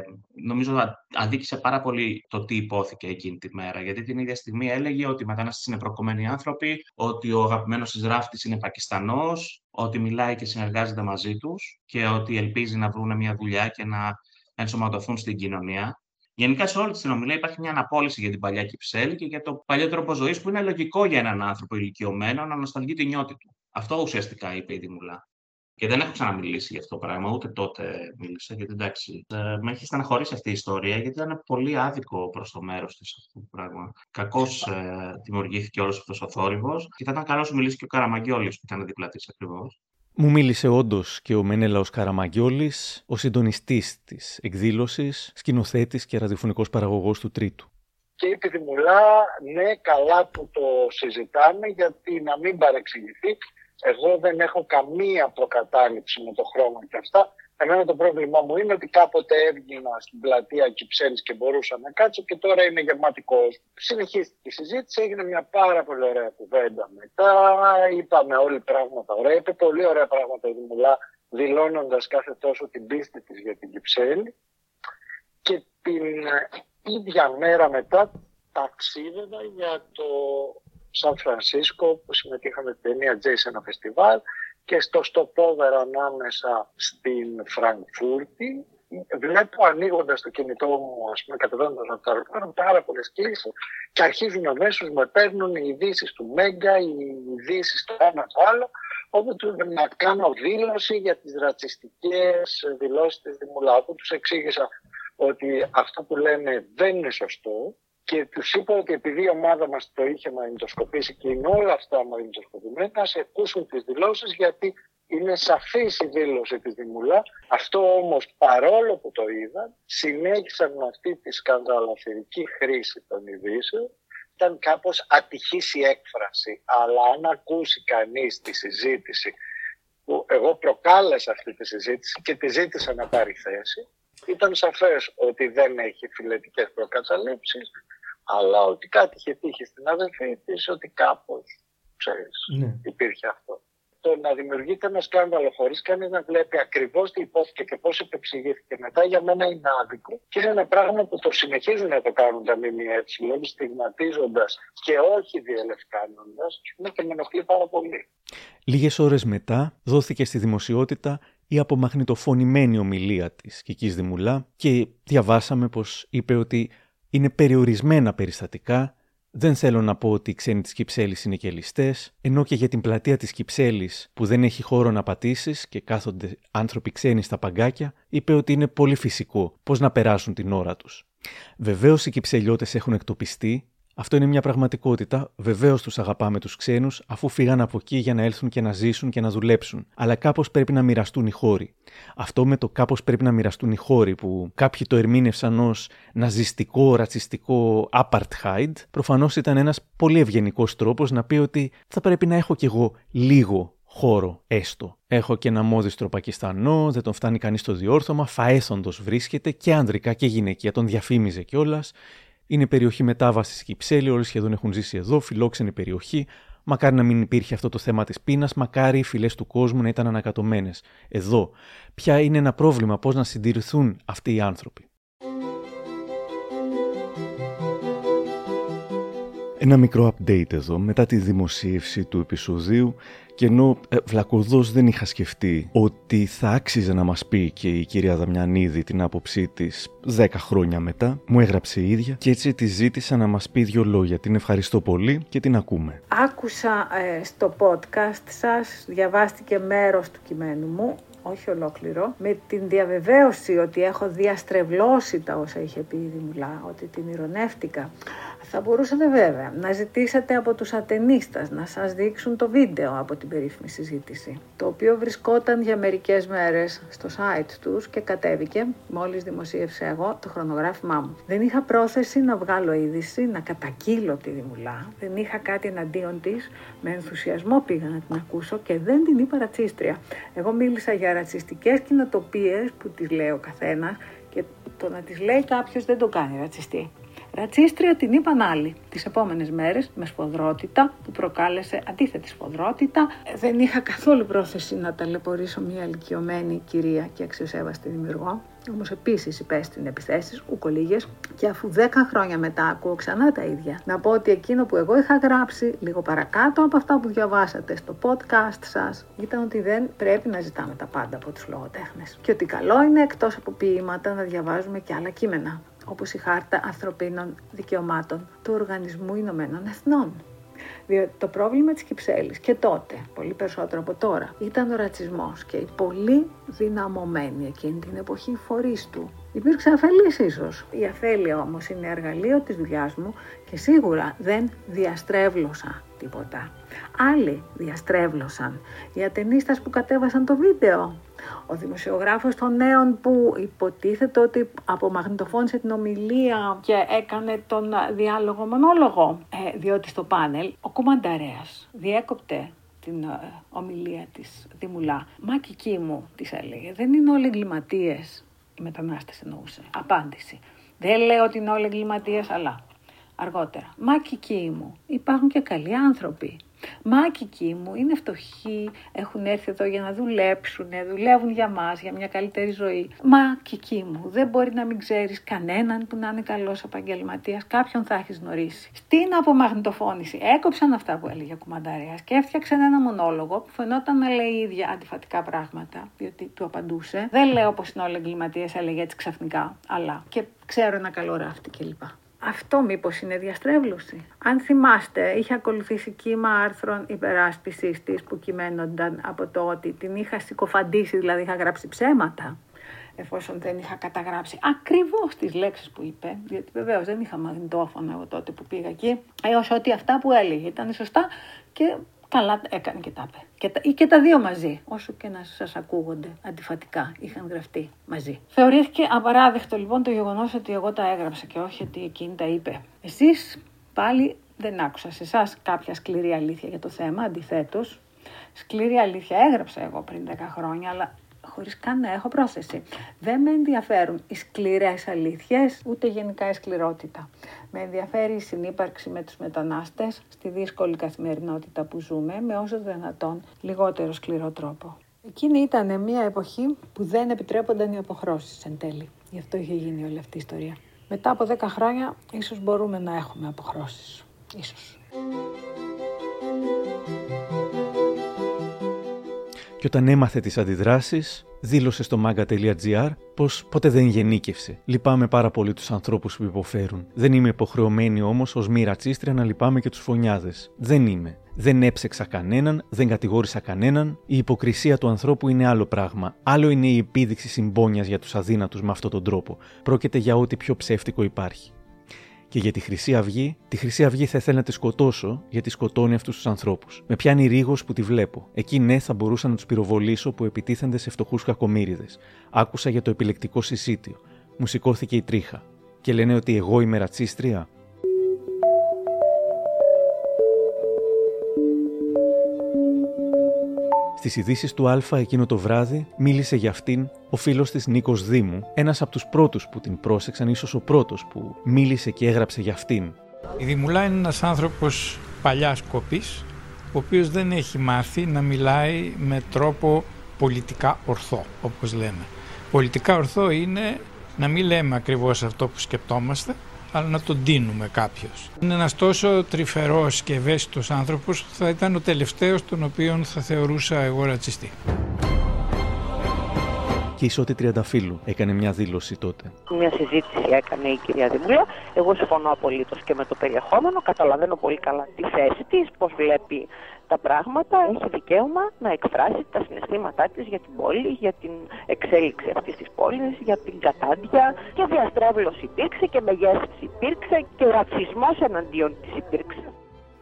νομίζω αδίκησε πάρα πολύ το τι υπόθηκε εκείνη τη μέρα. Γιατί την ίδια στιγμή έλεγε ότι οι μετανάστες είναι προκομμένοι άνθρωποι, ότι ο αγαπημένος της ράφτης είναι Πακιστανός, ότι μιλάει και συνεργάζεται μαζί τους και ότι ελπίζει να βρουν μια δουλειά και να ενσωματωθούν στην κοινωνία. Γενικά σε όλη τη συνομιλία υπάρχει μια αναπόλυση για την παλιά Κυψέλη και για το παλιό τρόπο ζωής που είναι λογικό για έναν άνθρωπο ηλικιωμένο να νοσταλγεί τη νιώτη του. Αυτό ουσιαστικά είπε η Δημουλά. Και δεν έχω ξαναμιλήσει για αυτό το πράγμα, ούτε τότε μίλησα, γιατί εντάξει, ε, με έχει στεναχωρήσει αυτή η ιστορία, γιατί ήταν πολύ άδικο προς το μέρος της αυτό το πράγμα. Κακώς ε, δημιουργήθηκε όλος αυτός ο θόρυβος, και θα ήταν καλό να μιλήσει και ο Καραμαγκιόλης που ήταν δίπλα της ακριβώς.
Μου μίλησε όντως και ο Μενέλαος Καραμαγκιόλης, ο συντονιστής της εκδήλωσης, σκηνοθέτης και ραδιοφωνικός παραγωγός του Τρίτου.
Και είπε Δημουλά, ναι, καλά που το συζητάμε, γιατί να μην παρεξηγηθεί, εγώ δεν έχω καμία προκατάληψη με το χρόνο και αυτά. Εμένα το πρόβλημά μου είναι ότι κάποτε έβγαινα στην πλατεία Κυψέλης και μπορούσα να κάτσω και τώρα είναι γεμάτη κόσμο. Συνεχίστηκε η συζήτηση, έγινε μια πάρα πολύ ωραία κουβέντα μετά. Είπαμε όλοι πράγματα ωραία. Είπε πολύ ωραία πράγματα η Δημουλά, δηλώνοντας κάθε τόσο την πίστη της για την Κυψέλη. Και την ίδια μέρα μετά ταξίδευα για το Σαν Φρανσίσκο που συμμετείχαμε την ταινία Τζέι σε ένα φεστιβάλ και στο Στοπόβερ ανάμεσα στην Φραγκφούρτη βλέπω ανοίγοντας το κινητό μου, ας πούμε, κατεβαίνοντας από το αεροπλάνο, πάρα πολλές κλήσει και αρχίζουν αμέσως με παίρνουν οι ειδήσεις του Μέγκα, οι ειδήσεις το ένα το άλλο. Όπου να κάνω δήλωση για τις ρατσιστικές δηλώσεις της Δημουλά, όπου τους εξήγησα ότι αυτό που λένε δεν είναι σωστό και τους είπα ότι επειδή η ομάδα μας το είχε μαγνητοσκοπήσει και είναι όλα αυτά μαγνητοσκοπημένα, να σε ακούσουν τις δηλώσεις γιατί είναι σαφής η δήλωση της Δημουλά. Αυτό όμως παρόλο που το είδαν, συνέχισαν με αυτή τη σκανδαλαθερική χρήση των ειδήσεων. Ήταν κάπως ατυχής η έκφραση, αλλά αν ακούσει κανείς τη συζήτηση που εγώ προκάλεσα αυτή τη συζήτηση και τη ζήτησα να πάρει θέση, ήταν σαφές ότι δεν έχει φιλετικές προκαταλήψεις, αλλά ότι κάτι είχε τύχει στην αδερφή της, ότι κάπως ναι. υπήρχε αυτό. Το να δημιουργείται ένα σκάνδαλο χωρίς κανείς να βλέπει ακριβώς τι υπόθηκε και πώς επεξηγήθηκε μετά, για μένα είναι άδικο. Και είναι ένα πράγμα που το συνεχίζουν να το κάνουν τα ΜΜΕ, στιγματίζοντας και όχι διελευκάνοντας, ναι, και με ενοχλεί πάρα πολύ.
Λίγες ώρες μετά δόθηκε στη δημοσιότητα η απομαγνητοφωνημένη ομιλία της Κικής Δημουλά και διαβάσαμε πως είπε ότι είναι περιορισμένα περιστατικά. Δεν θέλω να πω ότι οι ξένοι της Κυψέλης είναι και ληστέ, ενώ και για την πλατεία της Κυψέλης που δεν έχει χώρο να πατήσεις και κάθονται άνθρωποι ξένοι στα παγκάκια, είπε ότι είναι πολύ φυσικό πώς να περάσουν την ώρα τους. Βεβαίως οι Κυψελιώτες έχουν εκτοπιστεί αυτό είναι μια πραγματικότητα. Βεβαίως τους αγαπάμε τους ξένους, αφού φύγαν από εκεί για να έλθουν και να ζήσουν και να δουλέψουν. Αλλά κάπως πρέπει να μοιραστούν οι χώροι. Αυτό με το κάπως πρέπει να μοιραστούν οι χώροι, που κάποιοι το ερμήνευσαν ως ναζιστικό, ρατσιστικό apartheid, προφανώς ήταν ένας πολύ ευγενικός τρόπος να πει ότι θα πρέπει να έχω κι εγώ λίγο χώρο έστω. Έχω και ένα μόδιστρο Πακιστανό, δεν τον φτάνει κανείς στο διόρθωμα, φαέθοντος βρίσκεται και άνδρικα και γυναικεία, τον διαφήμιζε κιόλας. Είναι περιοχή μετάβασης Κυψέλη, όλοι σχεδόν έχουν ζήσει εδώ, φιλόξενη περιοχή. Μακάρι να μην υπήρχε αυτό το θέμα της πείνας, μακάρι οι φυλές του κόσμου να ήταν ανακατωμένες. Εδώ. Ποια είναι ένα πρόβλημα, πώς να συντηρηθούν αυτοί οι άνθρωποι. Ένα μικρό update εδώ μετά τη δημοσίευση του επεισοδίου και ενώ ε, βλακωδώς δεν είχα σκεφτεί ότι θα άξιζε να μας πει και η κυρία Δαμιανίδη την άποψή της 10 χρόνια μετά, μου έγραψε η ίδια και έτσι τη ζήτησα να μας πει δύο λόγια. Την ευχαριστώ πολύ και την ακούμε.
Άκουσα ε, στο podcast σας, διαβάστηκε μέρος του κειμένου μου όχι ολόκληρο, με την διαβεβαίωση ότι έχω διαστρεβλώσει τα όσα είχε πει η Δημουλά, ότι την ηρωνεύτηκα. Θα μπορούσατε βέβαια να ζητήσετε από τους ατενίστας να σας δείξουν το βίντεο από την περίφημη συζήτηση, το οποίο βρισκόταν για μερικές μέρες στο site τους και κατέβηκε μόλις δημοσίευσε εγώ το χρονογράφημά μου. Δεν είχα πρόθεση να βγάλω είδηση, να κατακύλω τη Δημουλά, δεν είχα κάτι εναντίον της, με ενθουσιασμό πήγα να την ακούσω και δεν την είπα ρατσίστρια. Εγώ μίλησα για ρατσιστικές κοινοτοπίες που τις λέει ο καθένας και το να τις λέει κάποιος δεν το κάνει ρατσιστή. Ρατσίστρια την είπαν άλλοι τις επόμενες μέρες με σφοδρότητα που προκάλεσε αντίθετη σφοδρότητα. Δεν είχα καθόλου πρόθεση να ταλαιπωρήσω μια ηλικιωμένη κυρία και αξιοσέβαστη δημιουργό. Όμως επίσης υπέστην επιθέσεις, ουκολίγες, και αφού 10 χρόνια μετά ακούω ξανά τα ίδια, να πω ότι εκείνο που εγώ είχα γράψει λίγο παρακάτω από αυτά που διαβάσατε στο podcast σας ήταν ότι δεν πρέπει να ζητάμε τα πάντα από τους λογοτέχνες. Και ότι καλό είναι εκτός από ποίηματα να διαβάζουμε και άλλα κείμενα, όπως η Χάρτα Ανθρωπίνων Δικαιωμάτων του Οργανισμού Ηνωμένων Εθνών. Διότι το πρόβλημα της Κυψέλης και τότε, πολύ περισσότερο από τώρα, ήταν ο ρατσισμός και οι πολύ δυναμωμένοι εκείνη την εποχή φορείς του. Υπήρξε αφελής ίσως. Η αφέλεια όμως είναι εργαλείο της δουλειάς μου και σίγουρα δεν διαστρέβλωσα τίποτα. Άλλοι διαστρέβλωσαν. Οι ατενίστας που κατέβασαν το βίντεο, ο δημοσιογράφος των νέων που υποτίθεται ότι απομαγνητοφώνησε την ομιλία και έκανε τον διάλογο μονόλογο, ε, διότι στο πάνελ ο Κουμανταρέας διέκοπτε την ε, ομιλία της Δημουλά. Μα κική μου, της έλεγε, δεν είναι όλοι εγκληματίες, οι μετανάστες εννοούσε. Απάντηση. Δεν λέω ότι είναι όλοι εγκληματίες, αλλά αργότερα. Μα κική μου, υπάρχουν και καλοί άνθρωποι. Μάκικοι μου είναι φτωχοί, έχουν έρθει εδώ για να δουλέψουν, δουλεύουν για μας, για μια καλύτερη ζωή. Μάκικοι μου, δεν μπορεί να μην ξέρεις κανέναν που να είναι καλός επαγγελματίας, κάποιον θα έχεις γνωρίσει. Στην απομαγνητοφώνηση έκοψαν αυτά που έλεγε ο Κουμανταρέας και έφτιαξαν ένα μονόλογο που φαινόταν να λέει ίδια αντιφατικά πράγματα, διότι του απαντούσε. Δεν λέω πως είναι όλοι εγκληματίες, έλεγε έτσι ξαφνικά, αλλά και ξέρω ένα καλό ράφτη κλπ. Αυτό μήπως είναι διαστρέβλωση. Αν θυμάστε, είχε ακολουθήσει κύμα άρθρων υπεράσπισης της που κειμένονταν από το ότι την είχα συκοφαντήσει, δηλαδή είχα γράψει ψέματα, εφόσον δεν είχα καταγράψει ακριβώς τις λέξεις που είπε, γιατί βεβαίως δεν είχα μαγνητόφωνο εγώ τότε που πήγα εκεί, έως ότι αυτά που έλεγε ήταν σωστά και Καλά έκανε και τα είπε. Και τα, ή και τα δύο μαζί, όσο και να σας ακούγονται αντιφατικά, είχαν γραφτεί μαζί. Θεωρήθηκε απαράδεκτο λοιπόν το γεγονός ότι εγώ τα έγραψα και όχι ότι εκείνη τα είπε. Εσείς πάλι δεν άκουσα σε εσάς κάποια σκληρή αλήθεια για το θέμα, αντιθέτως. Σκληρή αλήθεια έγραψα εγώ πριν 10 χρόνια, αλλά χωρίς καν να έχω πρόθεση. Δεν με ενδιαφέρουν οι σκληρές αλήθειες, ούτε γενικά η σκληρότητα. Με ενδιαφέρει η συνύπαρξη με τους μετανάστες στη δύσκολη καθημερινότητα που ζούμε, με όσο δυνατόν λιγότερο σκληρό τρόπο. Εκείνη ήταν μια εποχή που δεν επιτρέπονταν οι αποχρώσεις εν τέλει. Γι' αυτό είχε γίνει όλη αυτή η ιστορία. Μετά από 10 χρόνια ίσως μπορούμε να έχουμε αποχρώσεις. Ίσως.
Και όταν έμαθε τις αντιδράσεις, δήλωσε στο manga.gr πως ποτέ δεν γενίκευσε. Λυπάμαι πάρα πολύ τους ανθρώπους που υποφέρουν. Δεν είμαι υποχρεωμένη όμως ως μη ρατσίστρια να λυπάμαι και τους φωνιάδες. Δεν είμαι. Δεν έψεξα κανέναν, δεν κατηγόρησα κανέναν. Η υποκρισία του ανθρώπου είναι άλλο πράγμα. Άλλο είναι η επίδειξη συμπόνια για τους αδύνατους με αυτόν τον τρόπο. Πρόκειται για ό,τι πιο ψεύτικο υπάρχει. Και για τη Χρυσή Αυγή, τη Χρυσή Αυγή θα ήθελα να τη σκοτώσω γιατί σκοτώνει αυτούς τους ανθρώπους. Με πιάνει ρίγος που τη βλέπω. Εκεί ναι, θα μπορούσα να τους πυροβολήσω που επιτίθενται σε φτωχούς κακομίριδε. Άκουσα για το επιλεκτικό συσίτιο. Μου σηκώθηκε η τρίχα. Και λένε ότι εγώ είμαι ρατσίστρια; Στις ειδήσεις του Α εκείνο το βράδυ μίλησε για αυτήν ο φίλος της Νίκος Δήμου, ένας από τους πρώτους που την πρόσεξαν, ίσως ο πρώτος που μίλησε και έγραψε για αυτήν.
Η Δημουλά είναι ένας άνθρωπος παλιάς κοπής, ο οποίος δεν έχει μάθει να μιλάει με τρόπο πολιτικά ορθό, όπως λέμε. Πολιτικά ορθό είναι να μην λέμε ακριβώς αυτό που σκεπτόμαστε, αλλά να τον τίνουμε κάποιος. Είναι ένας τόσο τρυφερός και ευαίσθητος άνθρωπος που θα ήταν ο τελευταίος τον οποίο θα θεωρούσα εγώ ρατσιστή.
Και η Σώτη Τριανταφύλου έκανε μια δήλωση τότε.
Μια συζήτηση έκανε η κυρία Δημούλα. Εγώ συμφωνώ απολύτως και με το περιεχόμενο. Καταλαβαίνω πολύ καλά τη θέση της, πώς βλέπει τα πράγματα, έχει δικαίωμα να εκφράσει τα συναισθήματά της για την πόλη, για την εξέλιξη αυτής της πόλης, για την κατάντια και διαστρέβλωση υπήρξε και μεγέθυνση υπήρξε και ρατσισμός εναντίον της υπήρξε.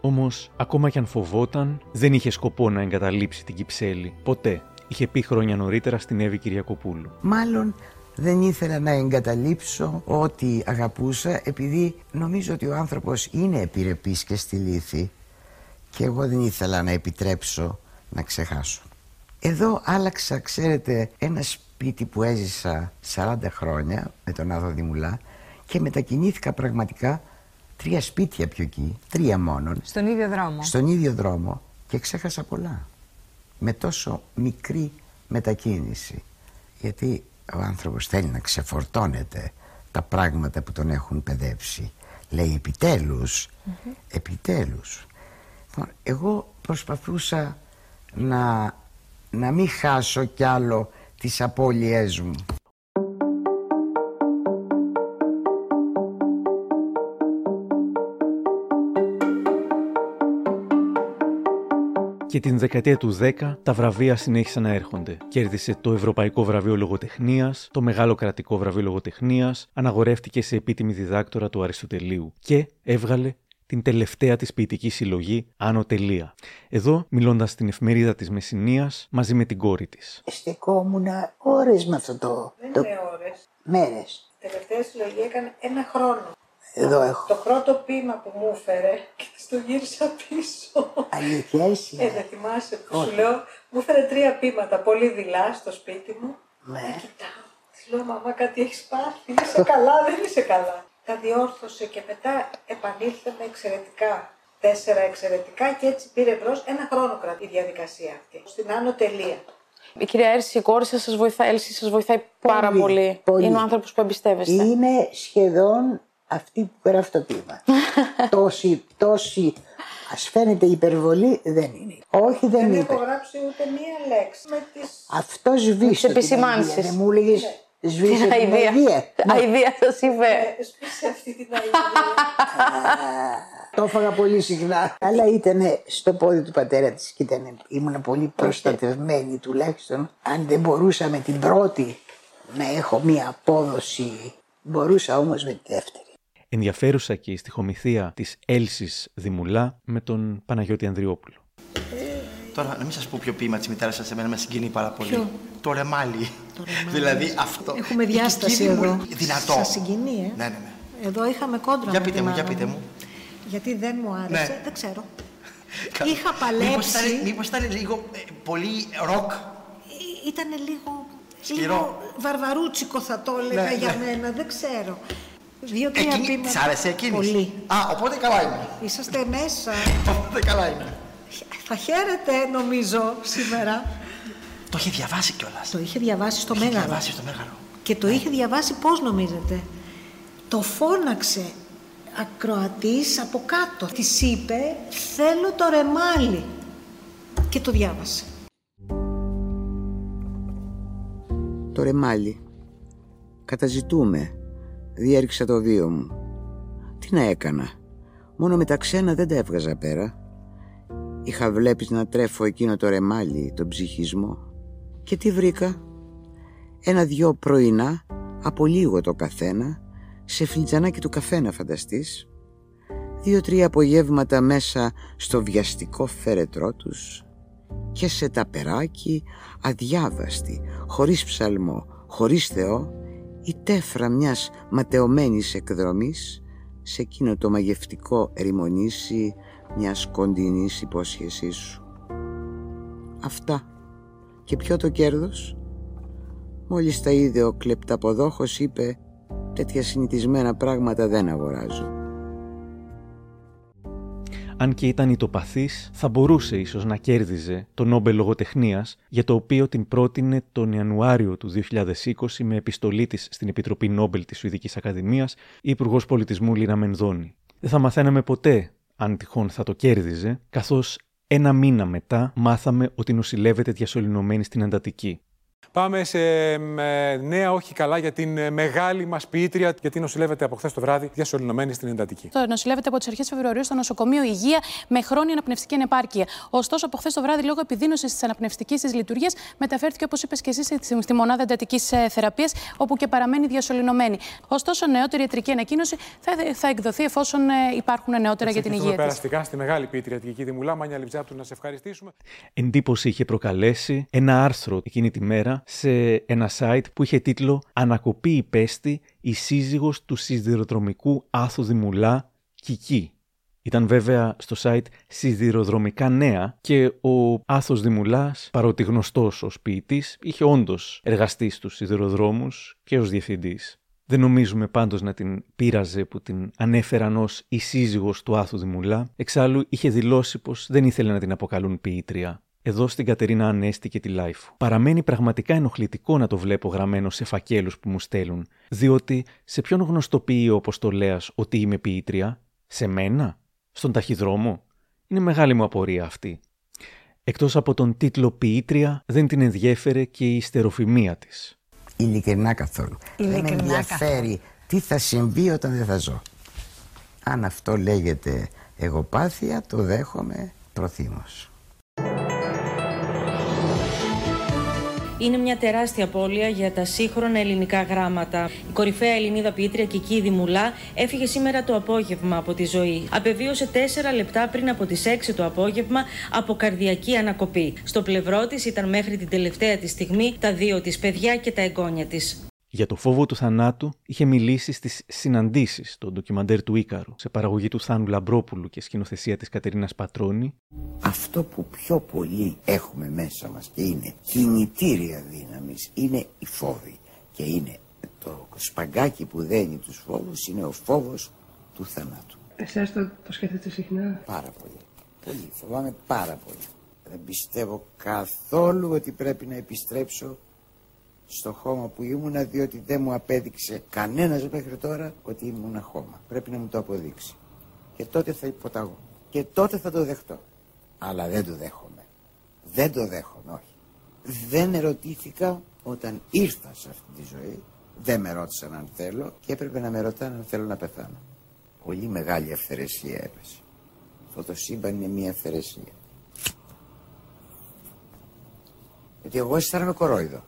Όμως, ακόμα κι αν φοβόταν, δεν είχε σκοπό να εγκαταλείψει την Κυψέλη. Ποτέ. Είχε πει χρόνια νωρίτερα στην Εύη Κυριακοπούλου.
Μάλλον δεν ήθελα να εγκαταλείψω ό,τι αγαπούσα επειδή νομίζω ότι ο άνθρωπος είναι επιρρεπής και στη λύθη και εγώ δεν ήθελα να επιτρέψω να ξεχάσω. Εδώ άλλαξα, ξέρετε, ένα σπίτι που έζησα 40 χρόνια με τον Άδο Δημουλά Και μετακινήθηκα πραγματικά τρία σπίτια πιο εκεί, τρία μόνον.
Στον ίδιο δρόμο.
Στον ίδιο δρόμο και ξέχασα πολλά. Με τόσο μικρή μετακίνηση. Γιατί ο άνθρωπος θέλει να ξεφορτώνεται τα πράγματα που τον έχουν παιδεύσει. Λέει επιτέλους, επιτέλους. Λοιπόν, εγώ προσπαθούσα να, να μην χάσω κι άλλο τις απώλειές μου.
Και την δεκαετία του 10 τα βραβεία συνέχισαν να έρχονται. Κέρδισε το Ευρωπαϊκό Βραβείο Λογοτεχνίας, το Μεγάλο Κρατικό Βραβείο Λογοτεχνίας, αναγορεύτηκε σε επίτιμη διδάκτορα του Αριστοτελείου και έβγαλε την τελευταία της ποιητική συλλογή Άνω Τελεία. Εδώ, μιλώντας στην εφημερίδα της Μεσσηνίας, μαζί με την κόρη της.
Στεκόμουν ώρες με αυτό το...
Δεν
το...
είναι ώρες.
Μέρες.
Τελευταία συλλογή έκανε ένα χρόνο.
Εδώ έχω.
Το πρώτο ποίημα που μου έφερε *laughs* και στο γύρισα πίσω.
Αλήθεια εσύ.
Ε, δεν θυμάσαι που
Όχι.
σου λέω. Μου έφερε τρία ποίηματα πολύ δειλά στο σπίτι μου.
Ναι.
Ε, κοιτάω. Τη λέω, μαμά κάτι έχεις πάθει. Είσαι καλά, δεν είσαι καλά. Τα διόρθωσε και μετά επανήλθε με εξαιρετικά. Τέσσερα εξαιρετικά και έτσι πήρε μπρος. Ένα χρόνο κρατεί η διαδικασία αυτή. Στην άνω τελεία.
Η κυρία Έρση, η κόρη σας σας βοηθάει, Έλση, σας βοηθάει πάρα πολύ.
πολύ.
Είναι ο άνθρωπος που εμπιστεύεστε.
Είναι σχεδόν αυτή που γράφει το ποίημα. *laughs* τόση, τόση, ας φαίνεται υπερβολή, δεν είναι. Όχι, δεν,
Δεν
είπε.
έχω γράψει ούτε μία λέξη με τις...
Αυτό σβήσε
Τις
την
επισημάνσεις.
αηδία. Δεν μου έλεγες σβήσε
Την
την
αηδία.
αηδία. Ναι.
Αηδία σας είπε.
Ε, Σπίσε αυτή την αηδία.
Το έφαγα πολύ συχνά. Αλλά ήταν στο πόδι του πατέρα της και ήταν, ήμουν πολύ προστατευμένη τουλάχιστον. Αν δεν μπορούσα με την πρώτη να έχω μία απόδοση, μπορούσα όμως με τη δεύτερη.
Ενδιαφέρουσα και η στοιχομηθεία της Έλσης Δημουλά με τον Παναγιώτη Ανδριόπουλο.
Τώρα, να μην σας πω ποιο ποίημα της μητέρας σας εμένα με συγκινεί πάρα πολύ.
Ποιο;
Το ρεμάλι. *laughs* δηλαδή αυτό.
Έχουμε
Η
διάσταση
κικίλη μου-
εδώ.
Δυνατό.
Σας συγκινεί, ε;
Ναι, ναι, ναι.
Εδώ είχαμε κόντρα
Για
με
πείτε
τη
μου,
μάνα
για πείτε μου.
Γιατί δεν μου άρεσε,
Ναι.
δεν ξέρω. *laughs*
Καλά.
Είχα
Μήπως
παλέψει.
ήταν, μήπως ήταν λίγο ε, πολύ ροκ.
Ήταν λίγο,
Σκληρό.
λίγο βαρβαρούτσικο θα το έλεγα
Ναι,
για
ναι.
μένα, δεν ξέρω. Δύο-τρία
Εκείνη,
ποίηματα.
της άρεσε εκείνης;
Πολύ.
Α, οπότε καλά είναι.
Είσαστε μέσα. *laughs*
Οπότε καλά είναι.
Θα χαίρετε νομίζω σήμερα.
Το είχε διαβάσει κιόλας.
Το είχε διαβάσει στο
Είχε
Μέγαρο.
διαβάσει στο Μέγαρο.
Και το είχε διαβάσει πώς νομίζετε; Το φώναξε ακροατής από κάτω. Της είπε θέλω το ρεμάλι. Και το διάβασε.
Το ρεμάλι. Καταζητούμε. Διέριξα το βίο μου. Τι να έκανα; Μόνο με τα ξένα δεν τα έβγαζα πέρα. Είχα βλέπεις να τρέφω εκείνο το ρεμάλι, τον ψυχισμό. Και τι βρήκα; Ένα-δυο πρωινά, από λίγο το καθένα, σε φλιτζανάκι του καφέ να φανταστείς. Δύο-τρία απογεύματα μέσα στο βιαστικό φέρετρό τους και σε ταπεράκι αδιάβαστη, χωρίς ψαλμό, χωρίς Θεό, η τέφρα μιας ματαιωμένης εκδρομής σε εκείνο το μαγευτικό ερημονήσι μιας κοντινής υπόσχεσής σου. Αυτά. Και ποιο το κέρδος; Μόλις τα είδε ο κλεπταποδόχος είπε «Τέτοια συνηθισμένα πράγματα δεν αγοράζω».
Αν και ήταν ητοπαθής, θα μπορούσε ίσως να κέρδιζε το Νόμπελ Λογοτεχνίας, για το οποίο την πρότεινε τον Ιανουάριο του 2020 με επιστολή της στην Επιτροπή Νόμπελ της Σουηδικής Ακαδημίας η Υπουργός Πολιτισμού Λίνα Μενδώνη. Δεν θα μαθαίναμε ποτέ αν τυχόν θα το κέρδιζε, καθώς ένα μήνα μετά μάθαμε ότι νοσηλεύεται διασωληνωμένη στην εντατική.
Πάμε σε ε, νέα όχι καλά για την ε, μεγάλη μας ποιήτρια, γιατί νοσηλεύεται από χθες το βράδυ διασωληνωμένη στην εντατική.
Το νοσηλεύεται από τις αρχές Φεβρουαρίου στο νοσοκομείο Υγεία με χρόνια αναπνευστική ανεπάρκεια. Ωστόσο, από χθες το βράδυ, λόγω επιδείνωσης της αναπνευστικής της λειτουργίας, μεταφέρθηκε, όπως είπες και εσύ, στη- στη μονάδα εντατικής θεραπείας, όπου και παραμένει διασωληνωμένη. Ωστόσο, νεότερη ιατρική ανακοίνωση θα, θα εκδοθεί εφόσον ε, υπάρχουν νεότερα για την
Ευχαριστούμε
υγεία της.
περαστικά στη μεγάλη ποιήτρια την Κίκη Μουλά. Μάνια Λιβτζάπτου, να σε ευχαριστήσουμε.
Εντύπωση είχε προκαλέσει ένα άρθρο εκείνη τη μέρα σε ένα site που είχε τίτλο «Ανακοπή υπέστη η σύζυγος του σιδηροδρομικού Άθου Δημουλά Κική». Ήταν βέβαια στο site Σιδηροδρομικά Νέα και ο Άθος Δημουλάς, παρότι γνωστός ως ποιητής, είχε όντως εργαστεί στους σιδηροδρόμους και ως διευθυντής. Δεν νομίζουμε πάντως να την πείραζε που την ανέφεραν ως η σύζυγος του Άθου Δημουλά, εξάλλου είχε δηλώσει πως δεν ήθελε να την αποκαλούν ποιήτρια. Εδώ στην Κατερίνα Ανέστη και τη Λάιφου. Παραμένει πραγματικά ενοχλητικό να το βλέπω γραμμένο σε φακέλους που μου στέλνουν, διότι σε ποιον γνωστοποιεί ο Αποστολέα ότι είμαι ποιήτρια, σε μένα, στον ταχυδρόμο; Είναι μεγάλη μου απορία αυτή. Εκτός από τον τίτλο ποιήτρια, δεν την ενδιέφερε και η ιστεροφημία της.
Ειλικρινά καθόλου. δεν με ενδιαφέρει τι θα συμβεί όταν δεν θα ζω. Αν αυτό λέγεται εγωπάθεια, το δέχομαι προθύμως.
Είναι μια τεράστια απώλεια για τα σύγχρονα ελληνικά γράμματα. Η κορυφαία Ελληνίδα ποιήτρια Κική Μουλά έφυγε σήμερα το απόγευμα από τη ζωή. Απεβίωσε τέσσερα λεπτά πριν από τις 6 το απόγευμα από καρδιακή ανακοπή. Στο πλευρό της ήταν μέχρι την τελευταία τη στιγμή τα δύο της παιδιά και τα εγγόνια της.
Για το φόβο του θανάτου είχε μιλήσει στις συναντήσεις στο ντοκιμαντέρ του Ίκαρου, σε παραγωγή του Θάνου Λαμπρόπουλου και σκηνοθεσία της Κατερίνας Πατρώνη.
Αυτό που πιο πολύ έχουμε μέσα μας και είναι κινητήρια δύναμης είναι η φόβη. Και είναι το σπαγκάκι που δένει τους φόβους είναι ο φόβος του θανάτου.
Εσάς το, το σκέφτεστε συχνά;
Πάρα πολύ. Πολύ. Φοβάμαι πάρα πολύ. Δεν πιστεύω καθόλου ότι πρέπει να επιστρέψω στο χώμα που ήμουνα διότι δεν μου απέδειξε κανένας μέχρι τώρα ότι ήμουνα χώμα. Πρέπει να μου το αποδείξει. Και τότε θα υποταγώ. Και τότε θα το δεχτώ. Αλλά δεν το δέχομαι. Δεν το δέχομαι, όχι. Δεν ερωτήθηκα όταν ήρθα σε αυτή τη ζωή. Δεν με ρώτησαν αν θέλω και έπρεπε να με ρωτάνε αν θέλω να πεθάνω. Πολύ μεγάλη αυθαιρεσία έπεσε. Αυτό το σύμπαν είναι μια αυθαιρεσία. Γιατί εγώ αισθάνομαι κορόιδο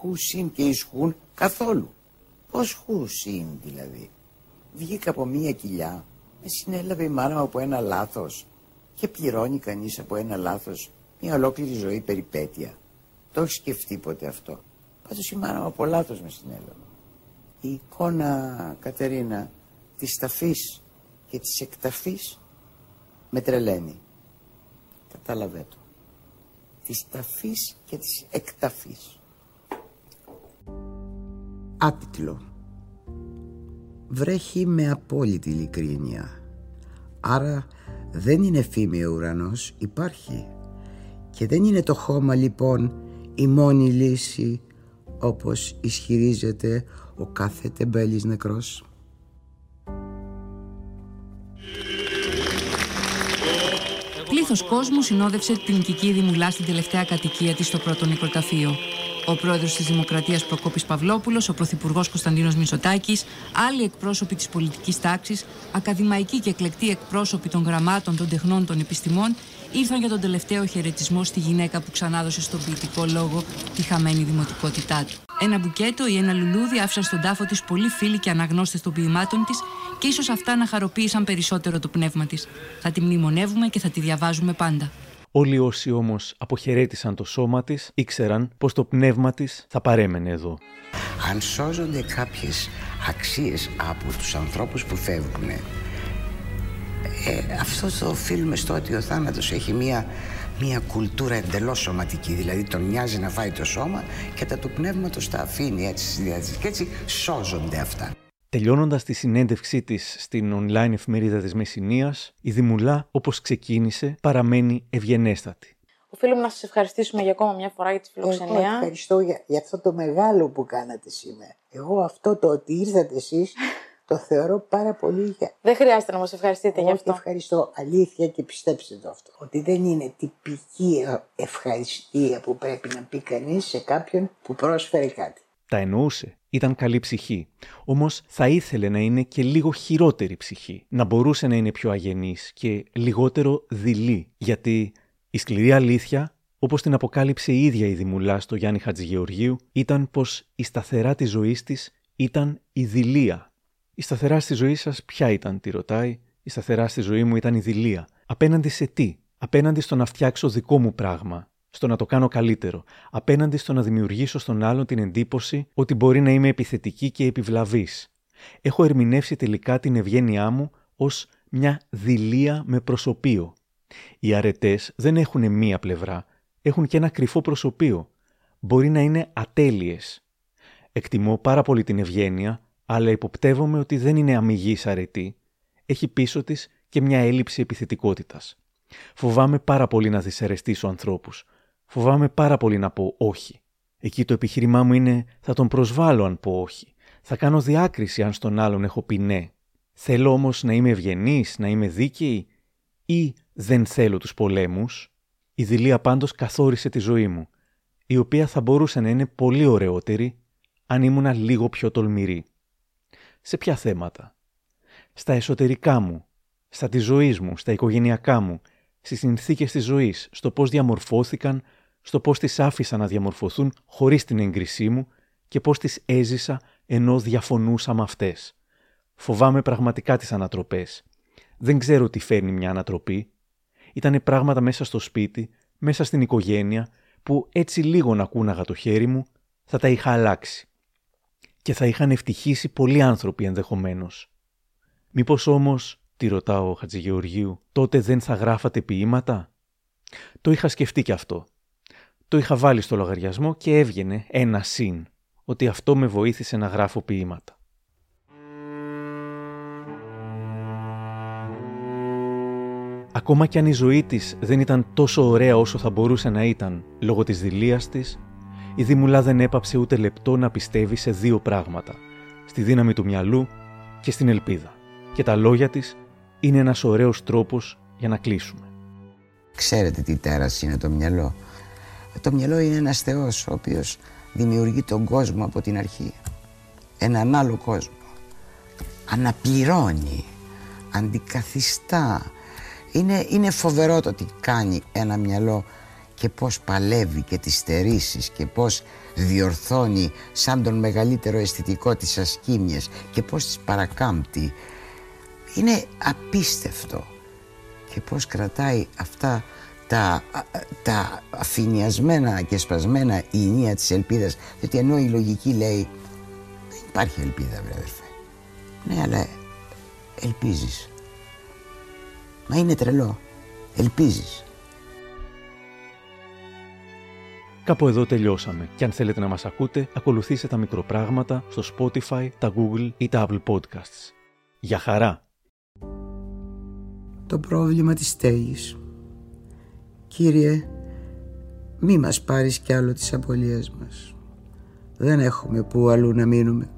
χουσίν και ισχούν καθόλου. Πώς χουσίν δηλαδή. Βγήκα από μία κοιλιά, με συνέλαβε η μάνα μου από ένα λάθος και πληρώνει κανείς από ένα λάθος μια ολόκληρη ζωή περιπέτεια. Το έχει σκεφτεί ποτέ αυτό. Πάντως η μάνα μου από λάθος με συνέλαβε. Η εικόνα, Κατερίνα, της ταφής και της εκταφής με τρελαίνει. Κατάλαβε το. Της ταφής και της εκταφής. Άτιτλο. Βρέχει με απόλυτη ειλικρίνεια. Άρα δεν είναι φήμη ο ουρανός, υπάρχει. Και δεν είναι το χώμα λοιπόν η μόνη λύση όπως ισχυρίζεται ο κάθε τεμπέλης νεκρός.
Πλήθος κόσμου συνόδευσε την Κική Μουλά στην τελευταία κατοικία της στο πρώτο νεκροταφείο ο πρόεδρος της Δημοκρατίας Προκόπης Παυλόπουλος, ο πρωθυπουργός Κωνσταντίνος Μισωτάκη, άλλοι εκπρόσωποι της πολιτικής τάξης, ακαδημαϊκοί και εκλεκτοί εκπρόσωποι των γραμμάτων, των τεχνών, των επιστημών, ήρθαν για τον τελευταίο χαιρετισμό στη γυναίκα που ξανάδωσε στον ποιητικό λόγο τη χαμένη δημοτικότητά του. Ένα μπουκέτο ή ένα λουλούδι άφησαν στον τάφο της πολλοί φίλοι και αναγνώστες των ποιημάτων της και ίσως αυτά να χαροποίησαν περισσότερο το πνεύμα της. Θα τη μνημονεύουμε και θα τη διαβάζουμε πάντα.
Όλοι όσοι όμως αποχαιρέτησαν το σώμα της ήξεραν πως το πνεύμα της θα παρέμενε εδώ.
Αν σώζονται κάποιες αξίες από τους ανθρώπους που φεύγουν ε, αυτός το οφείλουμε στο ότι ο θάνατος έχει μία, μία κουλτούρα εντελώς σωματική δηλαδή τον νοιάζει να φάει το σώμα και τα του πνεύματος τα αφήνει έτσι και έτσι σώζονται αυτά.
Τελειώνοντας τη συνέντευξή της στην online εφημερίδα της Μεσσηνίας, η Δημουλά, όπως ξεκίνησε, παραμένει ευγενέστατη.
Οφείλουμε να σας ευχαριστήσουμε για ακόμα μια φορά για τη φιλοξενία.
Εγώ ευχαριστώ για, για αυτό το μεγάλο που κάνατε σήμερα. Εγώ αυτό το ότι ήρθατε εσείς το θεωρώ πάρα πολύ...
Δεν χρειάζεται να μας ευχαριστείτε
γι'
αυτό.
ευχαριστώ αλήθεια και πιστέψτε το αυτό. Ότι δεν είναι τυπική ευχαριστία που πρέπει να πει κανείς σε κάποιον που πρόσφερε κάτι.
Τα εννοούσε. Ήταν καλή ψυχή. Όμως θα ήθελε να είναι και λίγο χειρότερη ψυχή. Να μπορούσε να είναι πιο αγενής και λιγότερο δειλή. Γιατί η σκληρή αλήθεια, όπως την αποκάλυψε η ίδια η Δημουλά στο Γιάννη Χατζηγεωργίου, ήταν πως η σταθερά της ζωής της ήταν η δειλία. Η σταθερά στη ζωή σας ποια ήταν, τη ρωτάει. Η σταθερά στη ζωή μου ήταν η δειλία. Απέναντι σε τι, απέναντι στο να φτιάξω δικό μου πράγμα, στο να το κάνω καλύτερο, απέναντι στο να δημιουργήσω στον άλλον την εντύπωση ότι μπορεί να είμαι επιθετική και επιβλαβής. Έχω ερμηνεύσει τελικά την ευγένειά μου ως μια δηλία με προσωπείο. Οι αρετές δεν έχουν μία πλευρά, έχουν και ένα κρυφό προσωπείο. Μπορεί να είναι ατέλειες. Εκτιμώ πάρα πολύ την ευγένεια, αλλά υποπτεύομαι ότι δεν είναι αμυγής αρετή, έχει πίσω της και μια έλλειψη επιθετικότητας. Φοβάμαι πάρα πολύ να δυσαρεστήσω ανθρώπους. Φοβάμαι πάρα πολύ να πω όχι. Εκεί το επιχείρημά μου είναι θα τον προσβάλλω αν πω όχι. Θα κάνω διάκριση αν στον άλλον έχω πει ναι. Θέλω όμως να είμαι ευγενής, να είμαι δίκαιη ή δεν θέλω τους πολέμους. Η δηλία πάντως καθόρισε τη ζωή μου, η οποία θα μπορούσε να είναι πολύ ωραιότερη αν ήμουνα λίγο πιο τολμηρή. Σε ποια θέματα; Στα εσωτερικά μου, στα της ζωής μου, στα οικογενειακά μου, στις συνθήκες της ζωής, στο πώς διαμορφώθηκαν, στο πώς τις άφησα να διαμορφωθούν χωρίς την έγκρισή μου και πώς τις έζησα ενώ διαφωνούσα με αυτές. Φοβάμαι πραγματικά τις ανατροπές. Δεν ξέρω τι φέρνει μια ανατροπή. Ήτανε πράγματα μέσα στο σπίτι, μέσα στην οικογένεια, που έτσι λίγο να κούναγα το χέρι μου, θα τα είχα αλλάξει. Και θα είχαν ευτυχήσει πολλοί άνθρωποι ενδεχομένως. Μήπως όμως, τη ρωτάω ο Χατζηγεωργίου, τότε δεν θα γράφατε ποίηματα; Το είχα σκεφτεί κι αυτό. Το είχα βάλει στο λογαριασμό και έβγαινε ένα συν, ότι αυτό με βοήθησε να γράφω ποίηματα. Ακόμα κι αν η ζωή της δεν ήταν τόσο ωραία όσο θα μπορούσε να ήταν λόγω της δηλίας της, η Δήμουλα δεν έπαψε ούτε λεπτό να πιστεύει σε δύο πράγματα. Στη δύναμη του μυαλού και στην ελπίδα. Και τα λόγια της είναι ένας ωραίος τρόπος για να κλείσουμε.
Ξέρετε τι τέρας είναι το μυαλό. Το μυαλό είναι ένας θεός ο οποίος δημιουργεί τον κόσμο από την αρχή. Έναν άλλο κόσμο. Αναπληρώνει, αντικαθιστά. Είναι, είναι φοβερό το τι κάνει ένα μυαλό και πώς παλεύει και τις στερήσεις και πώς διορθώνει σαν τον μεγαλύτερο αισθητικό της ασκήμιες και πώς τις παρακάμπτει. Είναι απίστευτο. Και πώς κρατάει αυτά τα, τα αφηνιασμένα και σπασμένα ηνία της ελπίδας. Διότι ενώ η λογική λέει δεν υπάρχει ελπίδα βρε αδερφέ ναι αλλά ελπίζεις. Μα είναι τρελό. Ελπίζεις.
Κάπου εδώ τελειώσαμε. Και αν θέλετε να μας ακούτε ακολουθήστε τα μικροπράγματα στο Spotify, τα Google ή τα Apple Podcasts. Για χαρά!
Το πρόβλημα της στέγης Κύριε, μη μας πάρεις κι άλλο τις απολίες μας. Δεν έχουμε που αλλού να μείνουμε.